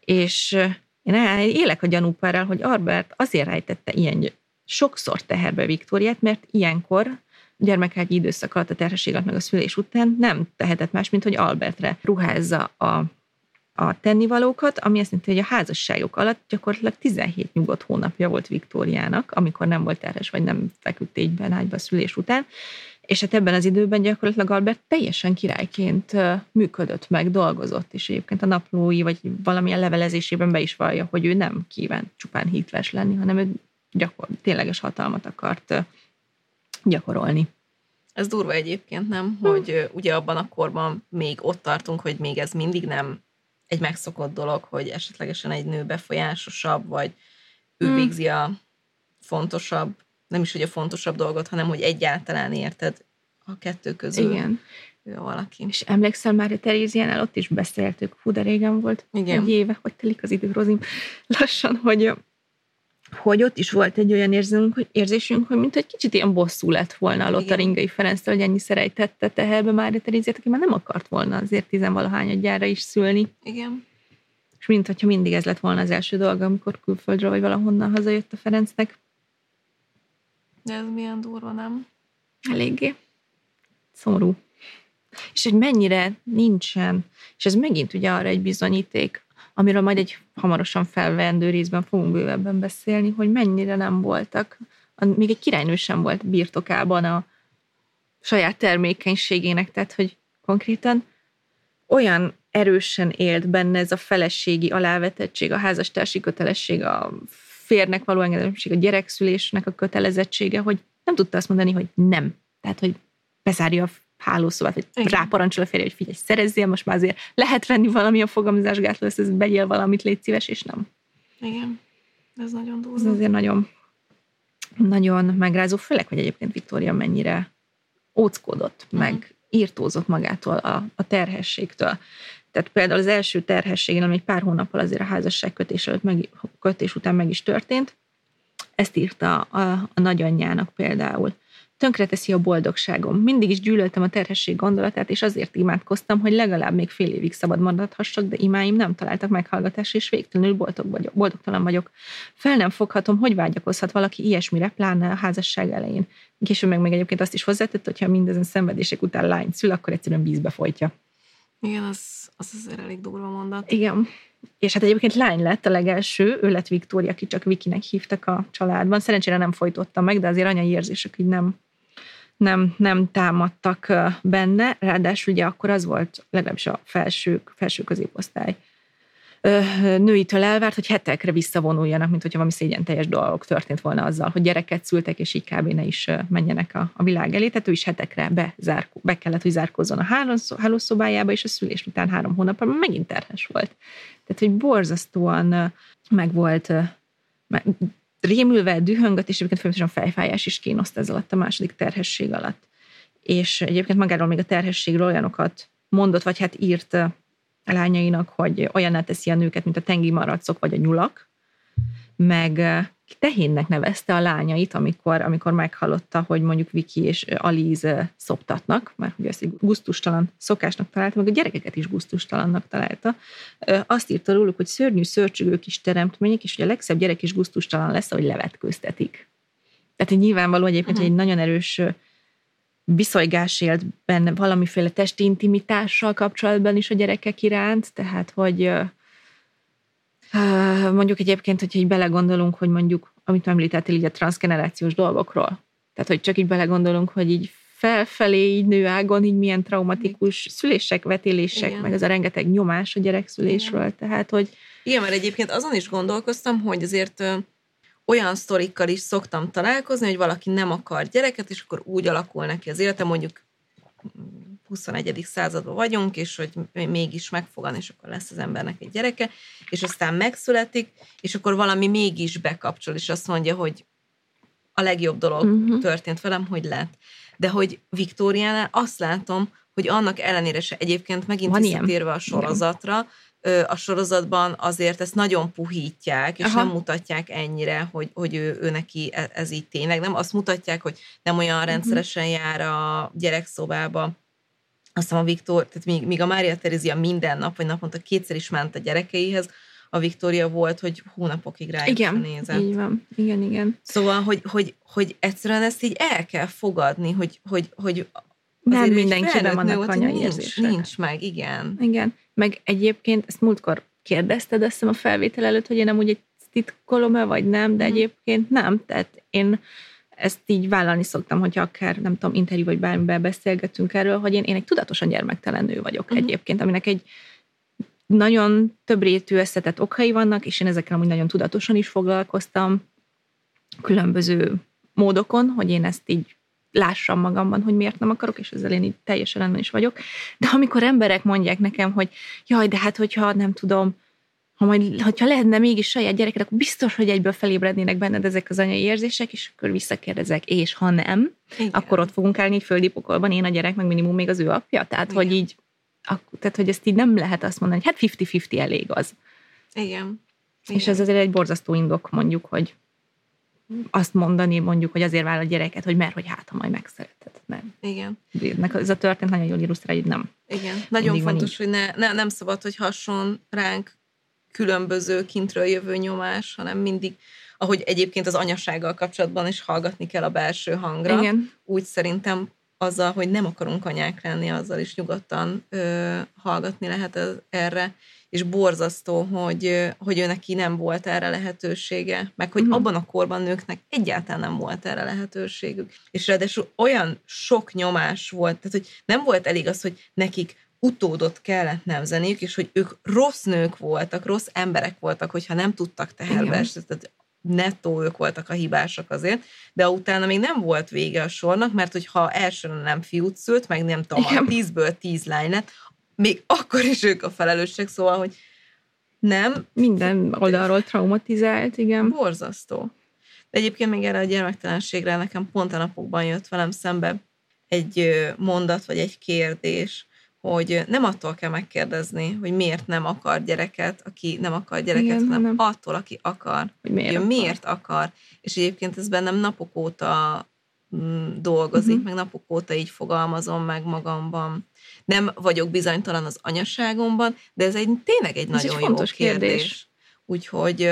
És én élek a gyanúpárral, hogy Albert azért rejtette ilyen sokszor teherbe Viktóriát, mert ilyenkor gyermekágyi időszak alatt a terhesség alatt meg a szülés után nem tehetett más, mint hogy Albertre ruházza a, a tennivalókat, ami azt jelenti, hogy a házasságok alatt gyakorlatilag 17 nyugodt hónapja volt Viktóriának, amikor nem volt terhes, vagy nem feküdt égyben ágyba szülés után, és hát ebben az időben gyakorlatilag Albert teljesen királyként működött meg, dolgozott, és egyébként a naplói vagy valamilyen levelezésében be is vallja, hogy ő nem kívánt csupán hitves lenni, hanem ő gyakor, tényleges hatalmat akart gyakorolni. Ez durva egyébként, nem? Hogy ugye abban a korban még ott tartunk, hogy még ez mindig nem egy megszokott dolog, hogy esetlegesen egy nő befolyásosabb, vagy ő hm. végzi a fontosabb nem is, hogy a fontosabb dolgot, hanem hogy egyáltalán érted a kettő közül. Igen. Ő valaki. És emlékszel már, hogy Teréziánál ott is beszéltük, fú, de régen volt, Igen. egy éve, hogy telik az idő, Rozim, lassan, hogy hogy ott is volt egy olyan érzésünk, hogy, érzésünk, hogy mint egy kicsit ilyen bosszú lett volna a Lotaringai Ferenc, hogy ennyi szerejtette teherbe már Teréziát, aki már nem akart volna azért tizenvalahány gyára is szülni. Igen. És mint hogyha mindig ez lett volna az első dolga, amikor külföldről vagy valahonnan hazajött a Ferencnek. De ez milyen durva, nem? Eléggé. Szomorú. És hogy mennyire nincsen, és ez megint ugye arra egy bizonyíték, amiről majd egy hamarosan felvendő részben fogunk bővebben beszélni, hogy mennyire nem voltak, még egy királynő sem volt birtokában a saját termékenységének, tehát hogy konkrétan olyan erősen élt benne ez a feleségi alávetettség, a házastársi kötelesség, a férnek való engedelmesség, a gyerekszülésnek a kötelezettsége, hogy nem tudta azt mondani, hogy nem. Tehát, hogy bezárja a hálószobát, hogy Igen. ráparancsol a férje, hogy figyelj, szerezzél, most már azért lehet venni valami a fogamzásgátló, ezt, begyél valamit, légy szíves, és nem. Igen, ez nagyon durva. Ez azért nagyon, nagyon megrázó, főleg, hogy egyébként Viktória mennyire óckodott, uh-huh. meg írtózott magától a, a terhességtől. Tehát például az első terhességén, ami egy pár hónappal azért a házasság kötés, előtt meg, kötés után meg is történt, ezt írta a, a nagyanyjának például. Tönkreteszi a boldogságom. Mindig is gyűlöltem a terhesség gondolatát, és azért imádkoztam, hogy legalább még fél évig szabad maradhassak, de imáim nem találtak meghallgatást, és végtelenül boldog vagyok, boldogtalan vagyok. Fel nem foghatom, hogy vágyakozhat valaki ilyesmire, pláne a házasság elején. Később meg még egyébként azt is hozzátett, hogyha mindezen szenvedések után lány szül, akkor egyszerűen vízbe folytja. Igen, az, az azért elég durva mondat. Igen. És hát egyébként lány lett a legelső, ő lett Viktória, aki csak Vikinek hívtak a családban. Szerencsére nem folytotta meg, de azért anyai érzések így nem, nem, nem támadtak benne. Ráadásul ugye akkor az volt legalábbis a felső, felső középosztály nőitől elvárt, hogy hetekre visszavonuljanak, mint hogyha valami szégyen teljes dolog történt volna azzal, hogy gyereket szültek, és így kb. ne is menjenek a, a világ elé. Tehát ő is hetekre bezárkó, be kellett, hogy zárkózzon a hálószobájába, és a szülés után három hónapban megint terhes volt. Tehát, hogy borzasztóan meg volt rémülve, dühöngött, és egyébként folyamatosan fejfájás is kínoszt ez alatt a második terhesség alatt. és egyébként magáról még a terhességről olyanokat mondott, vagy hát írt a lányainak, hogy olyanná teszi a nőket, mint a tengi maracok, vagy a nyulak, meg tehénnek nevezte a lányait, amikor, amikor meghallotta, hogy mondjuk Viki és Aliz szoptatnak, mert ugye ezt egy guztustalan szokásnak találta, meg a gyerekeket is guztustalannak találta. Azt írta róluk, hogy szörnyű, szörcsögő kis teremtmények, és hogy a legszebb gyerek is guztustalan lesz, ahogy levetköztetik. Tehát egy nyilvánvaló egyébként, hogy egy nagyon erős viszolygás élt benne valamiféle testi intimitással kapcsolatban is a gyerekek iránt, tehát hogy mondjuk egyébként, hogyha így belegondolunk, hogy mondjuk, amit említettél így a transgenerációs dolgokról, tehát hogy csak így belegondolunk, hogy így felfelé, így nőágon, így milyen traumatikus szülések, vetélések, Igen. meg az a rengeteg nyomás a gyerekszülésről, Igen. tehát hogy... Igen, mert egyébként azon is gondolkoztam, hogy azért olyan sztorikkal is szoktam találkozni, hogy valaki nem akar gyereket, és akkor úgy alakul neki az élete, mondjuk 21. században vagyunk, és hogy mégis megfogan, és akkor lesz az embernek egy gyereke, és aztán megszületik, és akkor valami mégis bekapcsol, és azt mondja, hogy a legjobb dolog uh-huh. történt velem, hogy lett. De hogy Viktóriánál azt látom, hogy annak ellenére se egyébként megint Van visszatérve a sorozatra, Igen a sorozatban azért ezt nagyon puhítják, és Aha. nem mutatják ennyire, hogy, hogy ő, ő neki e, ez így tényleg. Nem azt mutatják, hogy nem olyan uh-huh. rendszeresen jár a gyerekszobába, aztán a Viktor, tehát míg, míg a Mária Terézia minden nap, vagy naponta kétszer is ment a gyerekeihez, a Viktória volt, hogy hónapokig rájuk igen, nézett. így van. Igen, igen. Szóval, hogy, hogy, hogy egyszerűen ezt így el kell fogadni, hogy, hogy, hogy nem mindenkiben vannak anyai érzések. Nincs meg, igen. Igen, meg egyébként ezt múltkor kérdezted, azt hiszem a felvétel előtt, hogy én nem úgy titkolom-e, vagy nem, de mm. egyébként nem. Tehát én ezt így vállalni szoktam, hogyha akár, nem tudom, interjú vagy bármiben beszélgetünk erről, hogy én, én egy tudatosan gyermektelen nő vagyok uh-huh. egyébként, aminek egy nagyon több rétű összetett okai vannak, és én ezekkel amúgy nagyon tudatosan is foglalkoztam különböző módokon, hogy én ezt így lássam magamban, hogy miért nem akarok, és ezzel én így teljesen rendben is vagyok. De amikor emberek mondják nekem, hogy jaj, de hát hogyha nem tudom, ha majd, hogyha lehetne mégis saját gyereked, akkor biztos, hogy egyből felébrednének benned ezek az anyai érzések, és akkor visszakérdezek, és ha nem, Igen. akkor ott fogunk állni egy földi pokolban, én a gyerek, meg minimum még az ő apja. Tehát, Igen. hogy így, tehát, hogy ezt így nem lehet azt mondani, hogy hát 50-50 elég az. Igen. Igen. És ez azért egy borzasztó indok, mondjuk, hogy azt mondani mondjuk, hogy azért vár a gyereket, hogy mert hogy hát, ha majd megszereted. Nem. Igen. Ez a történet nagyon jól illusztrálja, hogy nem. Igen. Nagyon fontos, hogy ne, ne, nem szabad, hogy hasson ránk különböző kintről jövő nyomás, hanem mindig, ahogy egyébként az anyasággal kapcsolatban is hallgatni kell a belső hangra. Igen. Úgy szerintem azzal, hogy nem akarunk anyák lenni, azzal is nyugodtan ö, hallgatni lehet erre, és borzasztó, hogy, hogy ő neki nem volt erre lehetősége, meg hogy uh-huh. abban a korban nőknek egyáltalán nem volt erre lehetőségük. És ráadásul olyan sok nyomás volt, tehát hogy nem volt elég az, hogy nekik utódot kellett nemzeniük, és hogy ők rossz nők voltak, rossz emberek voltak, hogyha nem tudtak teherbe tehát nettó ők voltak a hibásak azért, de utána még nem volt vége a sornak, mert hogyha elsőre nem fiút szült, meg nem tudom, Igen. tízből tíz lány lett, még akkor is ők a felelősek, szóval, hogy nem. Minden oldalról traumatizált, igen. Borzasztó. De egyébként még erre a gyermektelenségre nekem pont a napokban jött velem szembe egy mondat, vagy egy kérdés, hogy nem attól kell megkérdezni, hogy miért nem akar gyereket, aki nem akar gyereket, Igen, hanem nem. attól, aki akar, hogy miért, hogy akar. miért akar. És egyébként ez bennem napok óta mm, dolgozik, uh-huh. meg napok óta így fogalmazom meg magamban. Nem vagyok bizonytalan az anyaságomban, de ez egy tényleg egy ez nagyon egy jó fontos kérdés. kérdés. Úgyhogy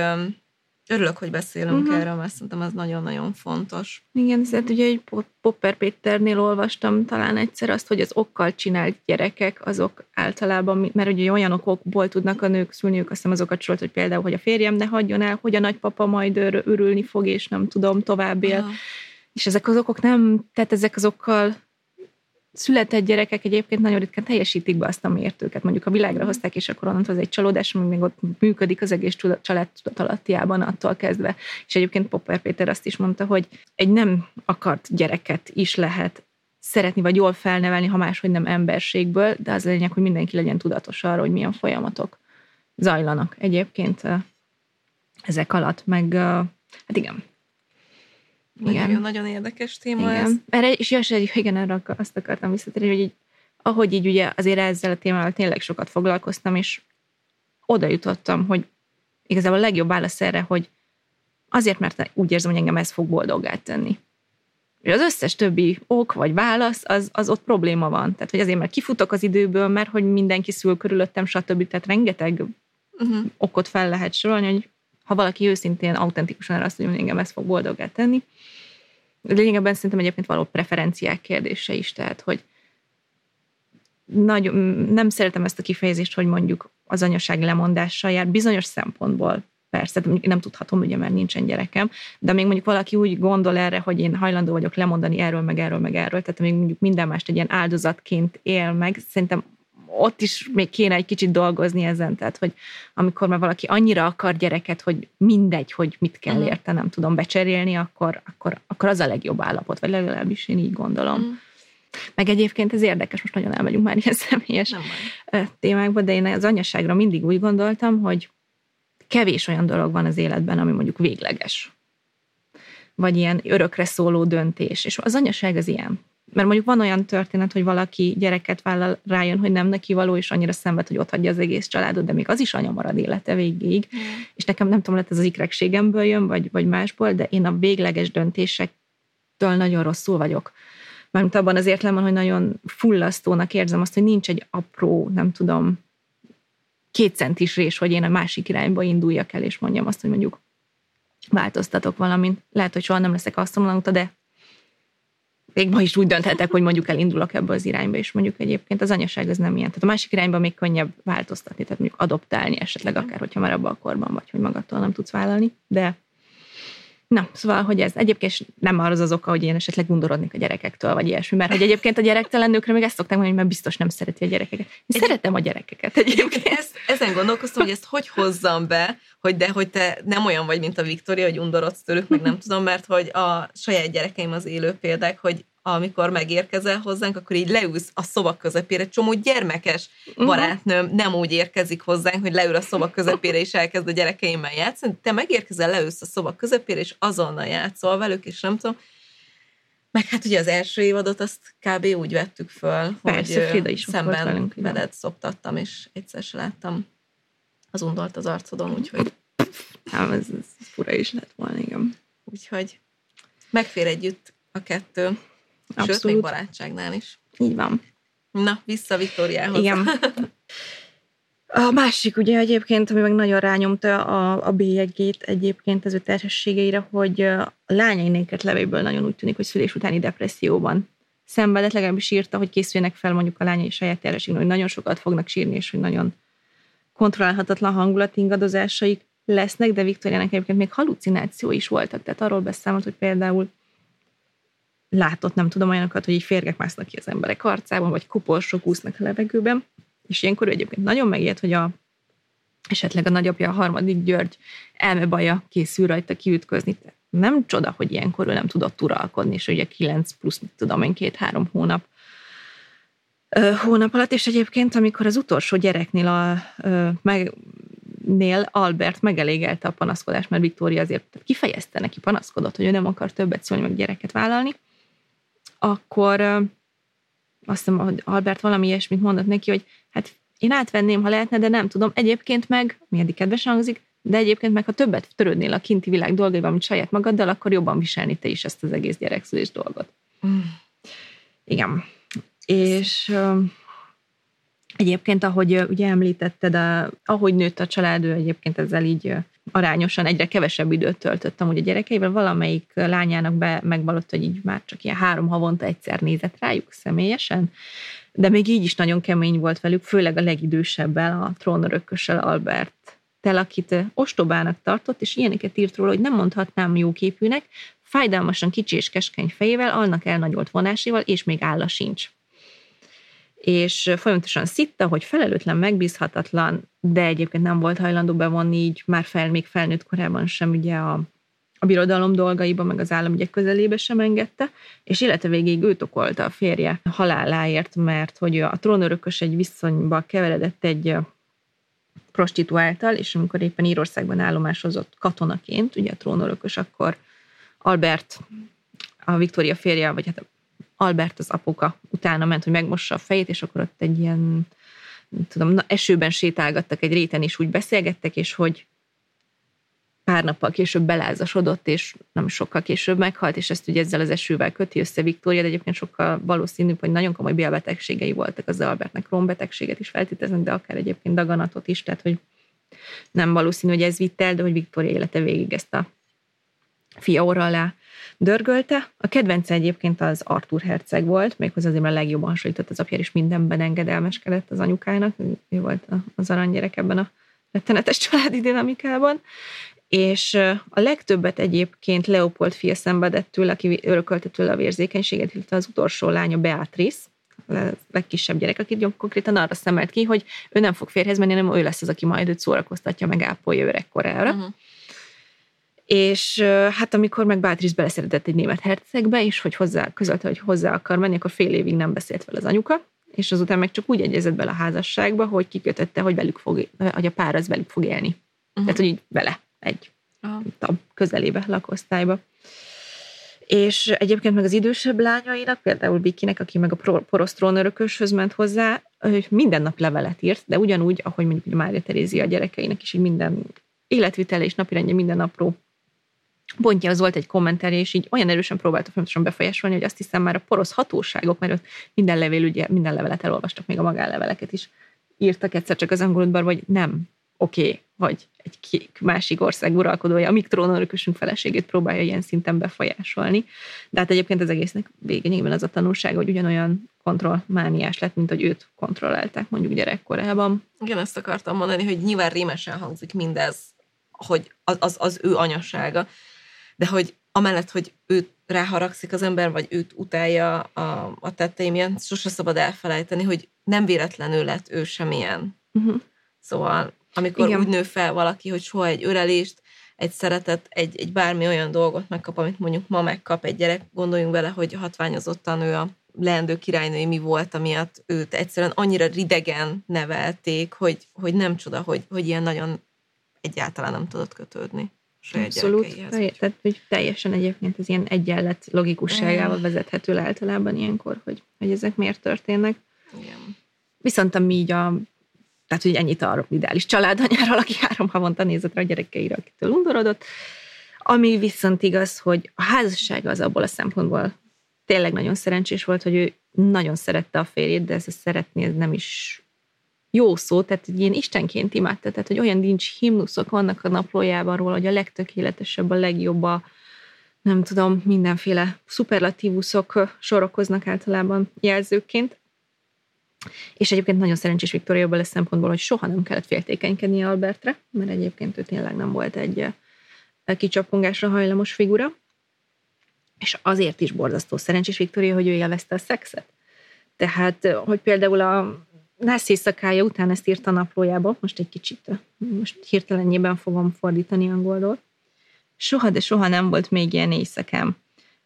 Örülök, hogy beszélünk uh-huh. erről, mert szerintem ez nagyon-nagyon fontos. Igen, szóval ugye egy Popper Péternél olvastam talán egyszer azt, hogy az okkal csinált gyerekek, azok általában, mert ugye olyan okokból tudnak a nők szülniük, azt hiszem azokat sorolt, hogy például, hogy a férjem ne hagyjon el, hogy a nagypapa majd örülni fog, és nem tudom, tovább él. Uh-huh. És ezek az okok nem, tehát ezek az okkal született gyerekek egyébként nagyon ritkán teljesítik be azt a mértőket. Mondjuk a világra hozták, és akkor onnantól az egy csalódás, ami még ott működik az egész család tudatalatiában attól kezdve. És egyébként Popper Péter azt is mondta, hogy egy nem akart gyereket is lehet szeretni, vagy jól felnevelni, ha máshogy nem emberségből, de az a lényeg, hogy mindenki legyen tudatos arra, hogy milyen folyamatok zajlanak egyébként ezek alatt, meg hát igen, Nagyon-nagyon érdekes téma igen. ez. Erre, és jaj, igen, erre azt akartam visszatérni, hogy így, ahogy így ugye azért ezzel a témával tényleg sokat foglalkoztam, és oda jutottam, hogy igazából a legjobb válasz erre, hogy azért, mert úgy érzem, hogy engem ez fog boldoggá tenni. És az összes többi ok vagy válasz, az, az ott probléma van. Tehát, hogy azért, mert kifutok az időből, mert hogy mindenki szül körülöttem, stb. Tehát rengeteg uh-huh. okot fel lehet sorolni, hogy ha valaki őszintén, autentikusan erre azt mondja, hogy engem ez fog boldoggá tenni. Lényegében szerintem egyébként való preferenciák kérdése is, tehát, hogy nagyon, nem szeretem ezt a kifejezést, hogy mondjuk az anyaság lemondással jár, bizonyos szempontból persze, nem tudhatom, ugye, mert nincsen gyerekem, de még mondjuk valaki úgy gondol erre, hogy én hajlandó vagyok lemondani erről, meg erről, meg erről, tehát még mondjuk minden mást egy ilyen áldozatként él meg, szerintem ott is még kéne egy kicsit dolgozni ezen, tehát hogy amikor már valaki annyira akar gyereket, hogy mindegy, hogy mit kell uh-huh. érte, nem tudom becserélni, akkor, akkor, akkor az a legjobb állapot, vagy legalábbis én így gondolom. Uh-huh. Meg egyébként ez érdekes, most nagyon elmegyünk már ilyen személyes témákba, de én az anyaságra mindig úgy gondoltam, hogy kevés olyan dolog van az életben, ami mondjuk végleges. Vagy ilyen örökre szóló döntés. És az anyaság az ilyen. Mert mondjuk van olyan történet, hogy valaki gyereket vállal, rájön, hogy nem neki való, és annyira szenved, hogy ott hagyja az egész családot, de még az is anya marad élete végig. Mm. És nekem nem tudom, lehet ez az ikregségemből jön, vagy, vagy másból, de én a végleges döntésektől nagyon rosszul vagyok. Mármint abban az értelemben, hogy nagyon fullasztónak érzem azt, hogy nincs egy apró, nem tudom, két centis rés, hogy én a másik irányba induljak el, és mondjam azt, hogy mondjuk változtatok valamint. Lehet, hogy soha nem leszek asztalonauta, de még ma is úgy dönthetek, hogy mondjuk elindulok ebbe az irányba, és mondjuk egyébként az anyaság az nem ilyen. Tehát a másik irányba még könnyebb változtatni, tehát mondjuk adoptálni esetleg akár, hogyha már abban a korban vagy, hogy magadtól nem tudsz vállalni, de Na, szóval, hogy ez egyébként nem arra az oka, hogy én esetleg undorodnék a gyerekektől, vagy ilyesmi, mert hogy egyébként a gyerektelen nőkre még ezt szokták mondani, mert biztos nem szereti a gyerekeket. Én Egy... szeretem a gyerekeket egyébként. Ezt, ezen gondolkoztam, hogy ezt hogy hozzam be, hogy de hogy te nem olyan vagy, mint a Viktória, hogy undorodsz tőlük, meg nem tudom, mert hogy a saját gyerekeim az élő példák, hogy amikor megérkezel hozzánk, akkor így leülsz a szoba közepére. Csomó gyermekes mhm. barátnőm nem úgy érkezik hozzánk, hogy leül a szoba közepére és elkezd a gyerekeimmel játszani. Te megérkezel, leülsz a szoba közepére, és azonnal játszol velük, és nem tudom. Meg hát ugye az első évadot azt kb. úgy vettük föl, Persze, hogy Frida is szemben velünk, veled szoptattam, és egyszer se láttam az undolt az arcodon, úgyhogy... Hát ez, ez fura is lett volna, igen. Úgyhogy megfér együtt a kettő. Abszolút. Sőt, még barátságnál is. Így van. Na, vissza Viktóriához. Igen. A másik ugye egyébként, ami meg nagyon rányomta a, a bélyegét egyébként az ő terhességeire, hogy a lányainéket levéből nagyon úgy tűnik, hogy szülés utáni depresszióban szenvedett, legalábbis írta, hogy készüljenek fel mondjuk a lányai saját terhességnek, hogy nagyon sokat fognak sírni, és hogy nagyon kontrollálhatatlan hangulat ingadozásaik lesznek, de Viktoriának egyébként még halucináció is voltak, tehát arról beszámolt, hogy például látott, nem tudom, olyanokat, hogy így férgek másznak ki az emberek arcában, vagy koporsok úsznak a levegőben, és ilyenkor egyébként nagyon megijedt, hogy a, esetleg a nagyapja, a harmadik György elmebaja készül rajta kiütközni. Nem csoda, hogy ilyenkor ő nem tudott uralkodni, és ugye 9 plusz, mit tudom én, két-három hónap hónap alatt, és egyébként, amikor az utolsó gyereknél a, meg, nél Albert megelégelte a panaszkodást, mert Viktória azért kifejezte neki, panaszkodott, hogy ő nem akar többet szólni, meg gyereket vállalni, akkor azt hiszem, hogy Albert valami ilyesmit mondott neki, hogy hát én átvenném, ha lehetne, de nem tudom. Egyébként meg, mi eddig kedves hangzik, de egyébként meg, ha többet törődnél a kinti világ dolgaival, mint saját magaddal, akkor jobban viselni te is ezt az egész gyerekszülés dolgot. Igen. És Egyébként, ahogy ugye említetted, a, ahogy nőtt a család, ő egyébként ezzel így arányosan egyre kevesebb időt töltöttem ugye a gyerekeivel. Valamelyik lányának be megvalott, hogy így már csak ilyen három havonta egyszer nézett rájuk személyesen, de még így is nagyon kemény volt velük, főleg a legidősebbel, a trónörökkössel Albert tel, akit ostobának tartott, és ilyeneket írt róla, hogy nem mondhatnám jóképűnek, fájdalmasan kicsi és keskeny fejével, alnak elnagyolt vonáséval, és még álla sincs és folyamatosan szitta, hogy felelőtlen, megbízhatatlan, de egyébként nem volt hajlandó bevonni így már fel, még felnőtt korában sem ugye a, a birodalom dolgaiba, meg az államügyek közelébe sem engedte, és élete végéig őt okolta a férje haláláért, mert hogy a trónörökös egy viszonyba keveredett egy prostituáltal, és amikor éppen Írországban állomásozott katonaként, ugye a trónörökös akkor Albert, a Viktória férje, vagy hát Albert az apuka utána ment, hogy megmossa a fejét, és akkor ott egy ilyen, tudom, na, esőben sétálgattak egy réten, és úgy beszélgettek, és hogy pár nappal később belázasodott, és nem sokkal később meghalt, és ezt ugye ezzel az esővel köti össze Viktória, de egyébként sokkal valószínűbb, hogy nagyon komoly bélbetegségei voltak az Albertnek, rombetegséget is feltételeznek, de akár egyébként daganatot is, tehát hogy nem valószínű, hogy ez vitt el, de hogy Viktória élete végig ezt a fia orra alá dörgölte. A kedvence egyébként az Arthur herceg volt, méghozzá azért, mert legjobban hasonlított az apja, és mindenben engedelmeskedett az anyukának. Ő volt az aranygyerek ebben a rettenetes családi dinamikában. És a legtöbbet egyébként Leopold fia szenvedett tőle, aki örökölte tőle a vérzékenységet, illetve az utolsó lánya Beatrice, a legkisebb gyerek, akit konkrétan arra szemelt ki, hogy ő nem fog férhez menni, hanem ő lesz az, aki majd őt szórakoztatja, meg ápolja öregkorára. Uh-huh és hát amikor meg Beatrice beleszeretett egy német hercegbe, és hogy hozzá, közölte, hogy hozzá akar menni, akkor fél évig nem beszélt fel az anyuka, és azután meg csak úgy egyezett bele a házasságba, hogy kikötötte, hogy velük fog, hogy a pár az velük fog élni. Uh-huh. Tehát, hogy így vele egy uh-huh. közelébe, lakosztályba. És egyébként meg az idősebb lányainak, például Vikinek, aki meg a porosz trónörököshöz ment hozzá, hogy minden nap levelet írt, de ugyanúgy, ahogy mondjuk Mária Terézia a gyerekeinek is, így minden életvitele és napirendje minden apró pontja az volt egy kommenterje, és így olyan erősen próbálta fontosan befolyásolni, hogy azt hiszem már a porosz hatóságok, mert ott minden levél, ugye minden levelet elolvastak, még a magánleveleket is írtak egyszer csak az angolodban, vagy nem, oké, okay, vagy egy másik ország uralkodója, amíg trónörökösünk feleségét próbálja ilyen szinten befolyásolni. De hát egyébként az egésznek végényében az a tanulság, hogy ugyanolyan kontrollmániás lett, mint hogy őt kontrollálták mondjuk gyerekkorában. Igen, ezt akartam mondani, hogy nyilván rémesen hangzik mindez, hogy az, az, az ő anyasága, de hogy amellett, hogy őt ráharagszik az ember, vagy őt utálja a, a tettei miatt, sose szabad elfelejteni, hogy nem véletlenül lett ő semmilyen. Uh-huh. Szóval, amikor Igen. úgy nő fel valaki, hogy soha egy örelést, egy szeretet, egy, egy bármi olyan dolgot megkap, amit mondjuk ma megkap egy gyerek, gondoljunk bele, hogy hatványozottan ő a leendő királynői mi volt, amiatt őt egyszerűen annyira ridegen nevelték, hogy, hogy nem csoda, hogy, hogy ilyen nagyon egyáltalán nem tudott kötődni. Abszolút. Tehát hogy teljesen egyébként az ilyen egyenlet logikusságával mm. vezethető le általában ilyenkor, hogy, hogy ezek miért történnek. Igen. Viszont ami így a tehát, hogy ennyit a ideális családanyáról, aki három havonta nézett rá a gyerekeire, akitől undorodott. Ami viszont igaz, hogy a házassága az abból a szempontból tényleg nagyon szerencsés volt, hogy ő nagyon szerette a férjét, de ez a szeretni ez nem is jó szó, tehát egy ilyen istenként imádta, tehát hogy olyan nincs himnuszok vannak a naplójában róla, hogy a legtökéletesebb, a legjobb a nem tudom, mindenféle szuperlatívuszok sorokoznak általában jelzőként. És egyébként nagyon szerencsés Viktória lesz szempontból, hogy soha nem kellett féltékenykedni Albertre, mert egyébként ő tényleg nem volt egy kicsapongásra hajlamos figura. És azért is borzasztó szerencsés Viktória, hogy ő élvezte a szexet. Tehát, hogy például a Nász éjszakája után ezt írt a naplójába, most egy kicsit, most hirtelenjében fogom fordítani angolról. Soha, de soha nem volt még ilyen éjszakám.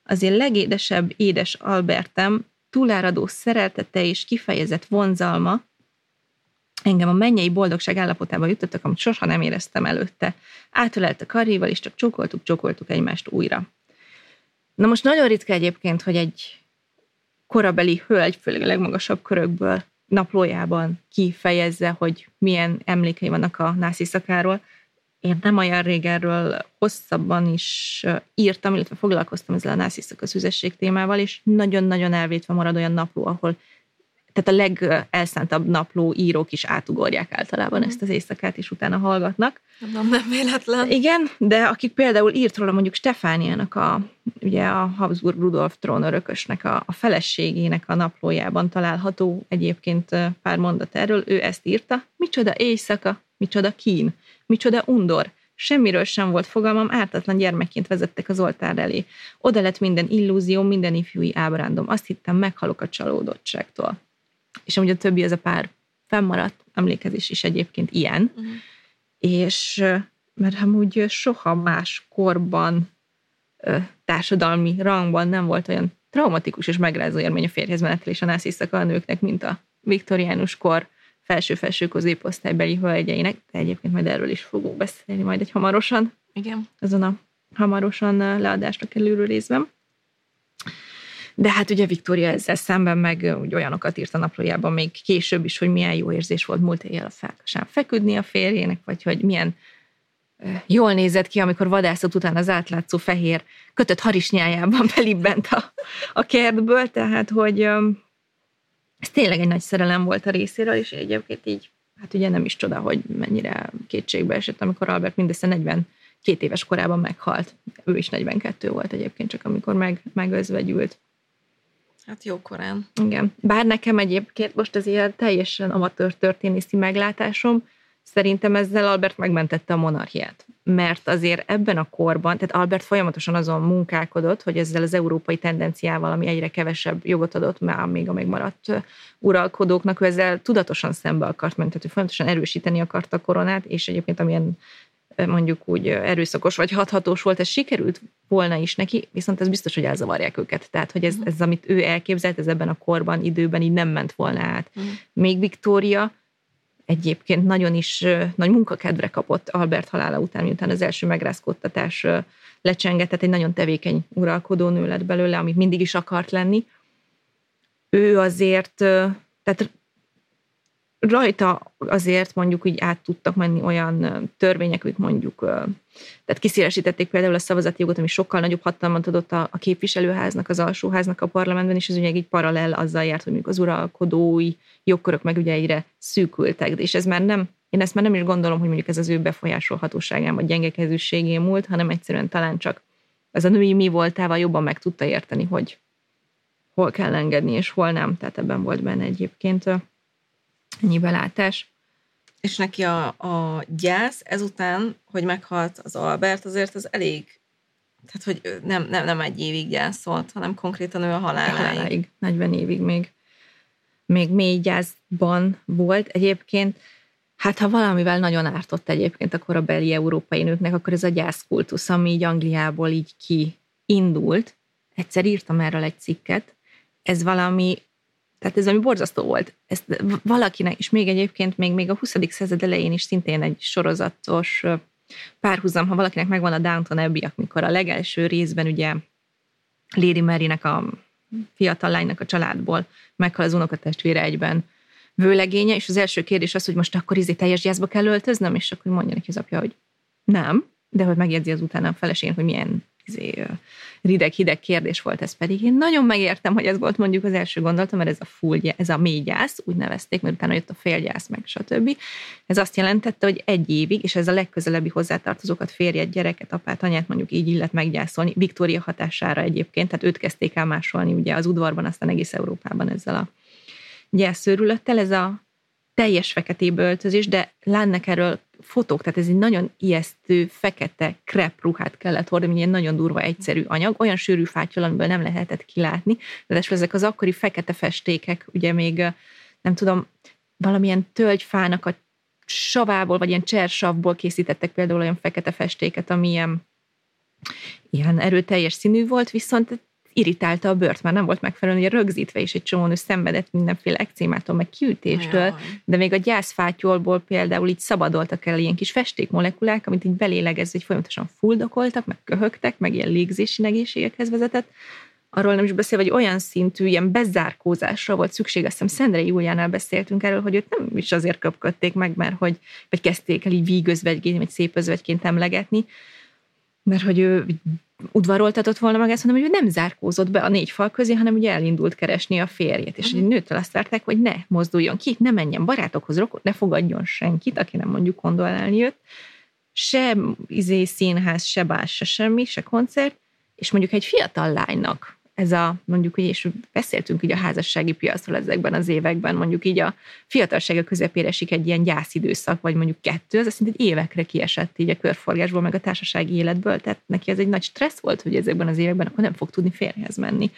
Az én legédesebb édes Albertem túláradó szereltete és kifejezett vonzalma engem a mennyei boldogság állapotába jutottak, amit soha nem éreztem előtte. Átölelt a karjéval, és csak csokoltuk, csokoltuk egymást újra. Na most nagyon ritka egyébként, hogy egy korabeli hölgy, főleg a legmagasabb körökből naplójában kifejezze, hogy milyen emlékei vannak a nászi szakáról. Én nem olyan régenről hosszabban is írtam, illetve foglalkoztam ezzel a nászi szakaszüzesség témával, és nagyon-nagyon elvétve marad olyan napló, ahol tehát a legelszántabb napló írók is átugorják általában mm. ezt az éjszakát, és utána hallgatnak. Nem, nem véletlen. Igen, de akik például írt róla mondjuk Stefániának, a, ugye a Habsburg Rudolf trónörökösnek a, a feleségének a naplójában található egyébként pár mondat erről, ő ezt írta. Micsoda éjszaka, micsoda kín, micsoda undor, Semmiről sem volt fogalmam, ártatlan gyermekként vezettek az oltár elé. Oda lett minden illúzió, minden ifjúi ábrándom. Azt hittem, meghalok a csalódottságtól és amúgy a többi az a pár fennmaradt emlékezés is egyébként ilyen, uh-huh. és mert amúgy soha más korban, társadalmi rangban nem volt olyan traumatikus és megrázó élmény a férjhez menetel és a nász a nőknek, mint a viktoriánus kor felső-felső középosztálybeli hölgyeinek, de egyébként majd erről is fogok beszélni majd egy hamarosan. Igen. Azon a hamarosan leadásra kerülő részben. De hát ugye Viktória ezzel szemben meg úgy olyanokat írt a naplójában még később is, hogy milyen jó érzés volt múlt éjjel a felkasán feküdni a férjének, vagy hogy milyen jól nézett ki, amikor vadászat után az átlátszó fehér kötött harisnyájában belibbent a, a kertből, tehát hogy ez tényleg egy nagy szerelem volt a részéről, és egyébként így, hát ugye nem is csoda, hogy mennyire kétségbe esett, amikor Albert mindössze 42 éves korában meghalt. Ő is 42 volt egyébként, csak amikor meg, megözvegyült. Hát jó korán. Igen. Bár nekem egyébként most ez ilyen teljesen amatőr történészi meglátásom, szerintem ezzel Albert megmentette a monarchiát. Mert azért ebben a korban, tehát Albert folyamatosan azon munkálkodott, hogy ezzel az európai tendenciával, ami egyre kevesebb jogot adott már még a megmaradt uralkodóknak, ő ezzel tudatosan szembe akart menni, tehát ő folyamatosan erősíteni akarta a koronát, és egyébként amilyen mondjuk úgy erőszakos vagy hathatós volt, ez sikerült volna is neki, viszont ez biztos, hogy elzavarják őket. Tehát, hogy ez, mhm. ez amit ő elképzelt, ez ebben a korban, időben így nem ment volna át. Uh-huh. Még Viktória egyébként nagyon is nagy munkakedvre kapott Albert halála után, miután az első megrázkódtatás lecsengett, tehát egy nagyon tevékeny uralkodó nő lett belőle, amit mindig is akart lenni. Ő azért, tehát rajta azért mondjuk így át tudtak menni olyan törvények, hogy mondjuk, tehát kiszélesítették például a szavazati jogot, ami sokkal nagyobb hatalmat adott a, a képviselőháznak, az alsóháznak a parlamentben, és ez ugye így paralel azzal járt, hogy mondjuk az uralkodói jogkörök meg ugye egyre szűkültek, és ez már nem, én ezt már nem is gondolom, hogy mondjuk ez az ő befolyásolhatóságán vagy gyengekezőségén múlt, hanem egyszerűen talán csak az a női mi voltával jobban meg tudta érteni, hogy hol kell engedni, és hol nem. Tehát ebben volt benne egyébként ennyi belátás. És neki a, a gyász ezután, hogy meghalt az Albert, azért az elég, tehát hogy nem, nem, nem egy évig gyászolt, hanem konkrétan ő a haláláig. haláláig 40 évig még, még mély gyászban volt. Egyébként, hát ha valamivel nagyon ártott egyébként a beli európai nőknek, akkor ez a gyászkultusz, ami így Angliából így kiindult. Egyszer írtam erről egy cikket, ez valami tehát ez ami borzasztó volt. Ezt valakinek, és még egyébként még, még a 20. század elején is szintén egy sorozatos párhuzam, ha valakinek megvan a Downton Abbey, amikor a legelső részben ugye Lady Marynek a fiatal lánynak a családból meghal az unokatestvére egyben vőlegénye, és az első kérdés az, hogy most akkor izé teljes gyászba kell öltöznöm, és akkor mondja neki az apja, hogy nem, de hogy megjegyzi az utána a feleségén, hogy milyen rideg-hideg kérdés volt ez pedig. Én nagyon megértem, hogy ez volt mondjuk az első gondolatom, mert ez a full, ez a mély gyász, úgy nevezték, mert utána jött a félgyász, meg stb. Ez azt jelentette, hogy egy évig, és ez a legközelebbi hozzátartozókat, férjet, gyereket, apát, anyát mondjuk így illet meggyászolni, Viktória hatására egyébként, tehát őt kezdték el másolni ugye az udvarban, aztán egész Európában ezzel a gyászőrülettel. Ez a teljes feketébe öltözés, de lánnek erről fotók, tehát ez egy nagyon ijesztő, fekete krep ruhát kellett hordani, egy nagyon durva, egyszerű anyag, olyan sűrű fátyol, amiből nem lehetett kilátni, de ezek az akkori fekete festékek, ugye még nem tudom, valamilyen tölgyfának a savából, vagy ilyen csersavból készítettek például olyan fekete festéket, ami ilyen, ilyen erőteljes színű volt, viszont irritálta a bőrt, már nem volt megfelelően rögzítve, és egy csomó nő szenvedett mindenféle ekcémától, meg kiütéstől, Jaj. de még a gyászfátyolból például így szabadoltak el ilyen kis festékmolekulák, amit így belélegezve, hogy folyamatosan fuldokoltak, meg köhögtek, meg ilyen légzési negészségekhez vezetett, arról nem is beszél, hogy olyan szintű ilyen bezárkózásra volt szükség, azt hiszem Szendrei Júliánál beszéltünk erről, hogy őt nem is azért köpködték meg, mert hogy, vagy kezdték el így vígözvegyként, vagy szép özvegyként emlegetni, mert hogy ő udvaroltatott volna meg ezt, hanem hogy ő nem zárkózott be a négy fal közé, hanem ugye elindult keresni a férjét, és egy nőtől azt várták, hogy ne mozduljon ki, ne menjen barátokhoz, rokon, ne fogadjon senkit, aki nem mondjuk kondolálni jött, se izé színház, se bás, se semmi, se koncert, és mondjuk egy fiatal lánynak ez a, mondjuk, és beszéltünk ugye a házassági piacról ezekben az években, mondjuk így a fiatalsága közepére esik egy ilyen gyászidőszak, vagy mondjuk kettő, az azt egy évekre kiesett így a körforgásból, meg a társasági életből, tehát neki ez egy nagy stressz volt, hogy ezekben az években akkor nem fog tudni férjhez menni.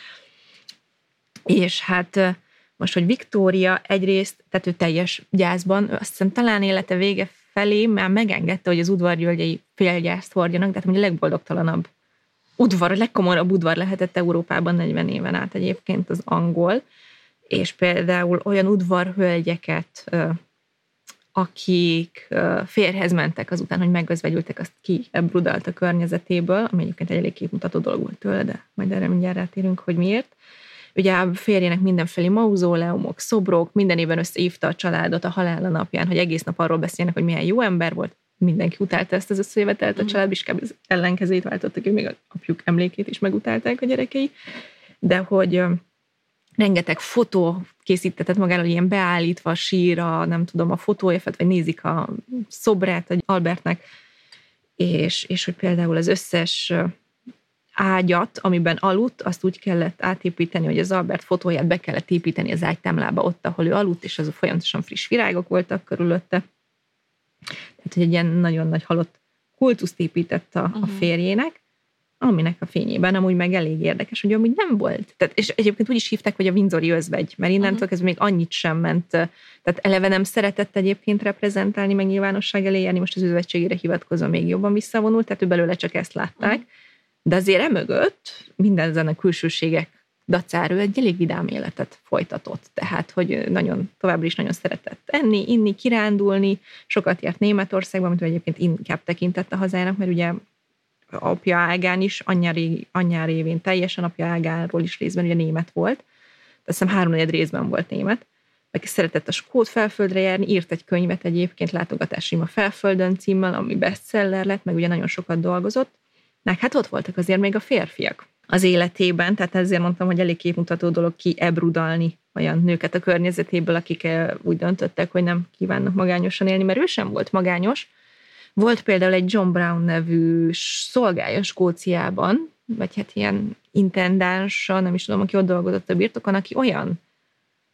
És hát most, hogy Viktória egyrészt, tehát ő teljes gyászban, azt hiszem talán élete vége felé már megengedte, hogy az udvargyölgyei félgyászt hordjanak, tehát mondjuk a legboldogtalanabb udvar, a legkomorabb udvar lehetett Európában 40 éven át egyébként az angol, és például olyan udvarhölgyeket akik férhez mentek azután, hogy megözvegyültek, azt ki ebrudalt a környezetéből, ami egyébként egy elég képmutató dolog volt tőle, de majd erre mindjárt rátérünk, hogy miért. Ugye a férjének mindenfelé mauzóleumok, szobrok, minden évben összeívta a családot a halála napján, hogy egész nap arról beszélnek, hogy milyen jó ember volt, mindenki utálta ezt az összejövetelt, a mhm. család is az ellenkezőjét váltottak, hogy még a apjuk emlékét is megutálták a gyerekei, de hogy rengeteg fotó készítetett magáról, ilyen beállítva a síra, nem tudom, a fotója, vagy nézik a szobrát egy Albertnek, és, és hogy például az összes ágyat, amiben aludt, azt úgy kellett átépíteni, hogy az Albert fotóját be kellett építeni az ágytámlába ott, ahol ő aludt, és az folyamatosan friss virágok voltak körülötte. Tehát, hogy egy ilyen nagyon nagy halott kultuszt épített a, uh-huh. a mhm. férjének, aminek a fényében amúgy meg elég érdekes, hogy amúgy nem volt. Tehát, és egyébként úgy is hívták, hogy a Windsori özvegy, mert innentől uh-huh. kezdve még annyit sem ment. Tehát eleve nem szeretett egyébként reprezentálni, meg nyilvánosság elé járni, most az özvegységére hivatkozva még jobban visszavonult, tehát ő belőle csak ezt látták. Uh-huh. De azért emögött minden ezen a külsőségek dacára ő egy elég vidám életet folytatott. Tehát, hogy nagyon, továbbra is nagyon szeretett enni, inni, kirándulni, sokat járt Németországban, amit egyébként inkább tekintett a hazának, mert ugye apja ágán is, anyja, révén teljesen apja ágáról is részben ugye német volt. Azt hiszem három részben volt német. Meg szeretett a skót felföldre járni, írt egy könyvet egyébként, látogatásim a felföldön címmel, ami bestseller lett, meg ugye nagyon sokat dolgozott. Meg hát ott voltak azért még a férfiak az életében, tehát ezért mondtam, hogy elég képmutató dolog ki ebrudalni olyan nőket a környezetéből, akik eh, úgy döntöttek, hogy nem kívánnak magányosan élni, mert ő sem volt magányos, volt például egy John Brown nevű szolgálja Skóciában, vagy hát ilyen intendánsa, nem is tudom, aki ott dolgozott a birtokon, aki olyan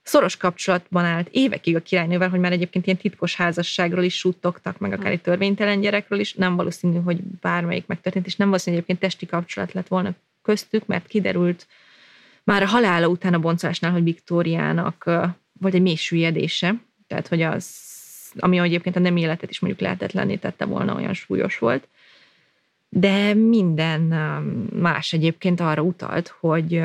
szoros kapcsolatban állt évekig a királynővel, hogy már egyébként ilyen titkos házasságról is suttogtak, meg akár egy törvénytelen gyerekről is, nem valószínű, hogy bármelyik megtörtént, és nem valószínű, hogy egyébként testi kapcsolat lett volna köztük, mert kiderült már a halála után a boncolásnál, hogy Viktóriának volt egy mély süllyedése, tehát hogy az ami egyébként a nem életet is mondjuk lehetetlenné tette volna, olyan súlyos volt. De minden más egyébként arra utalt, hogy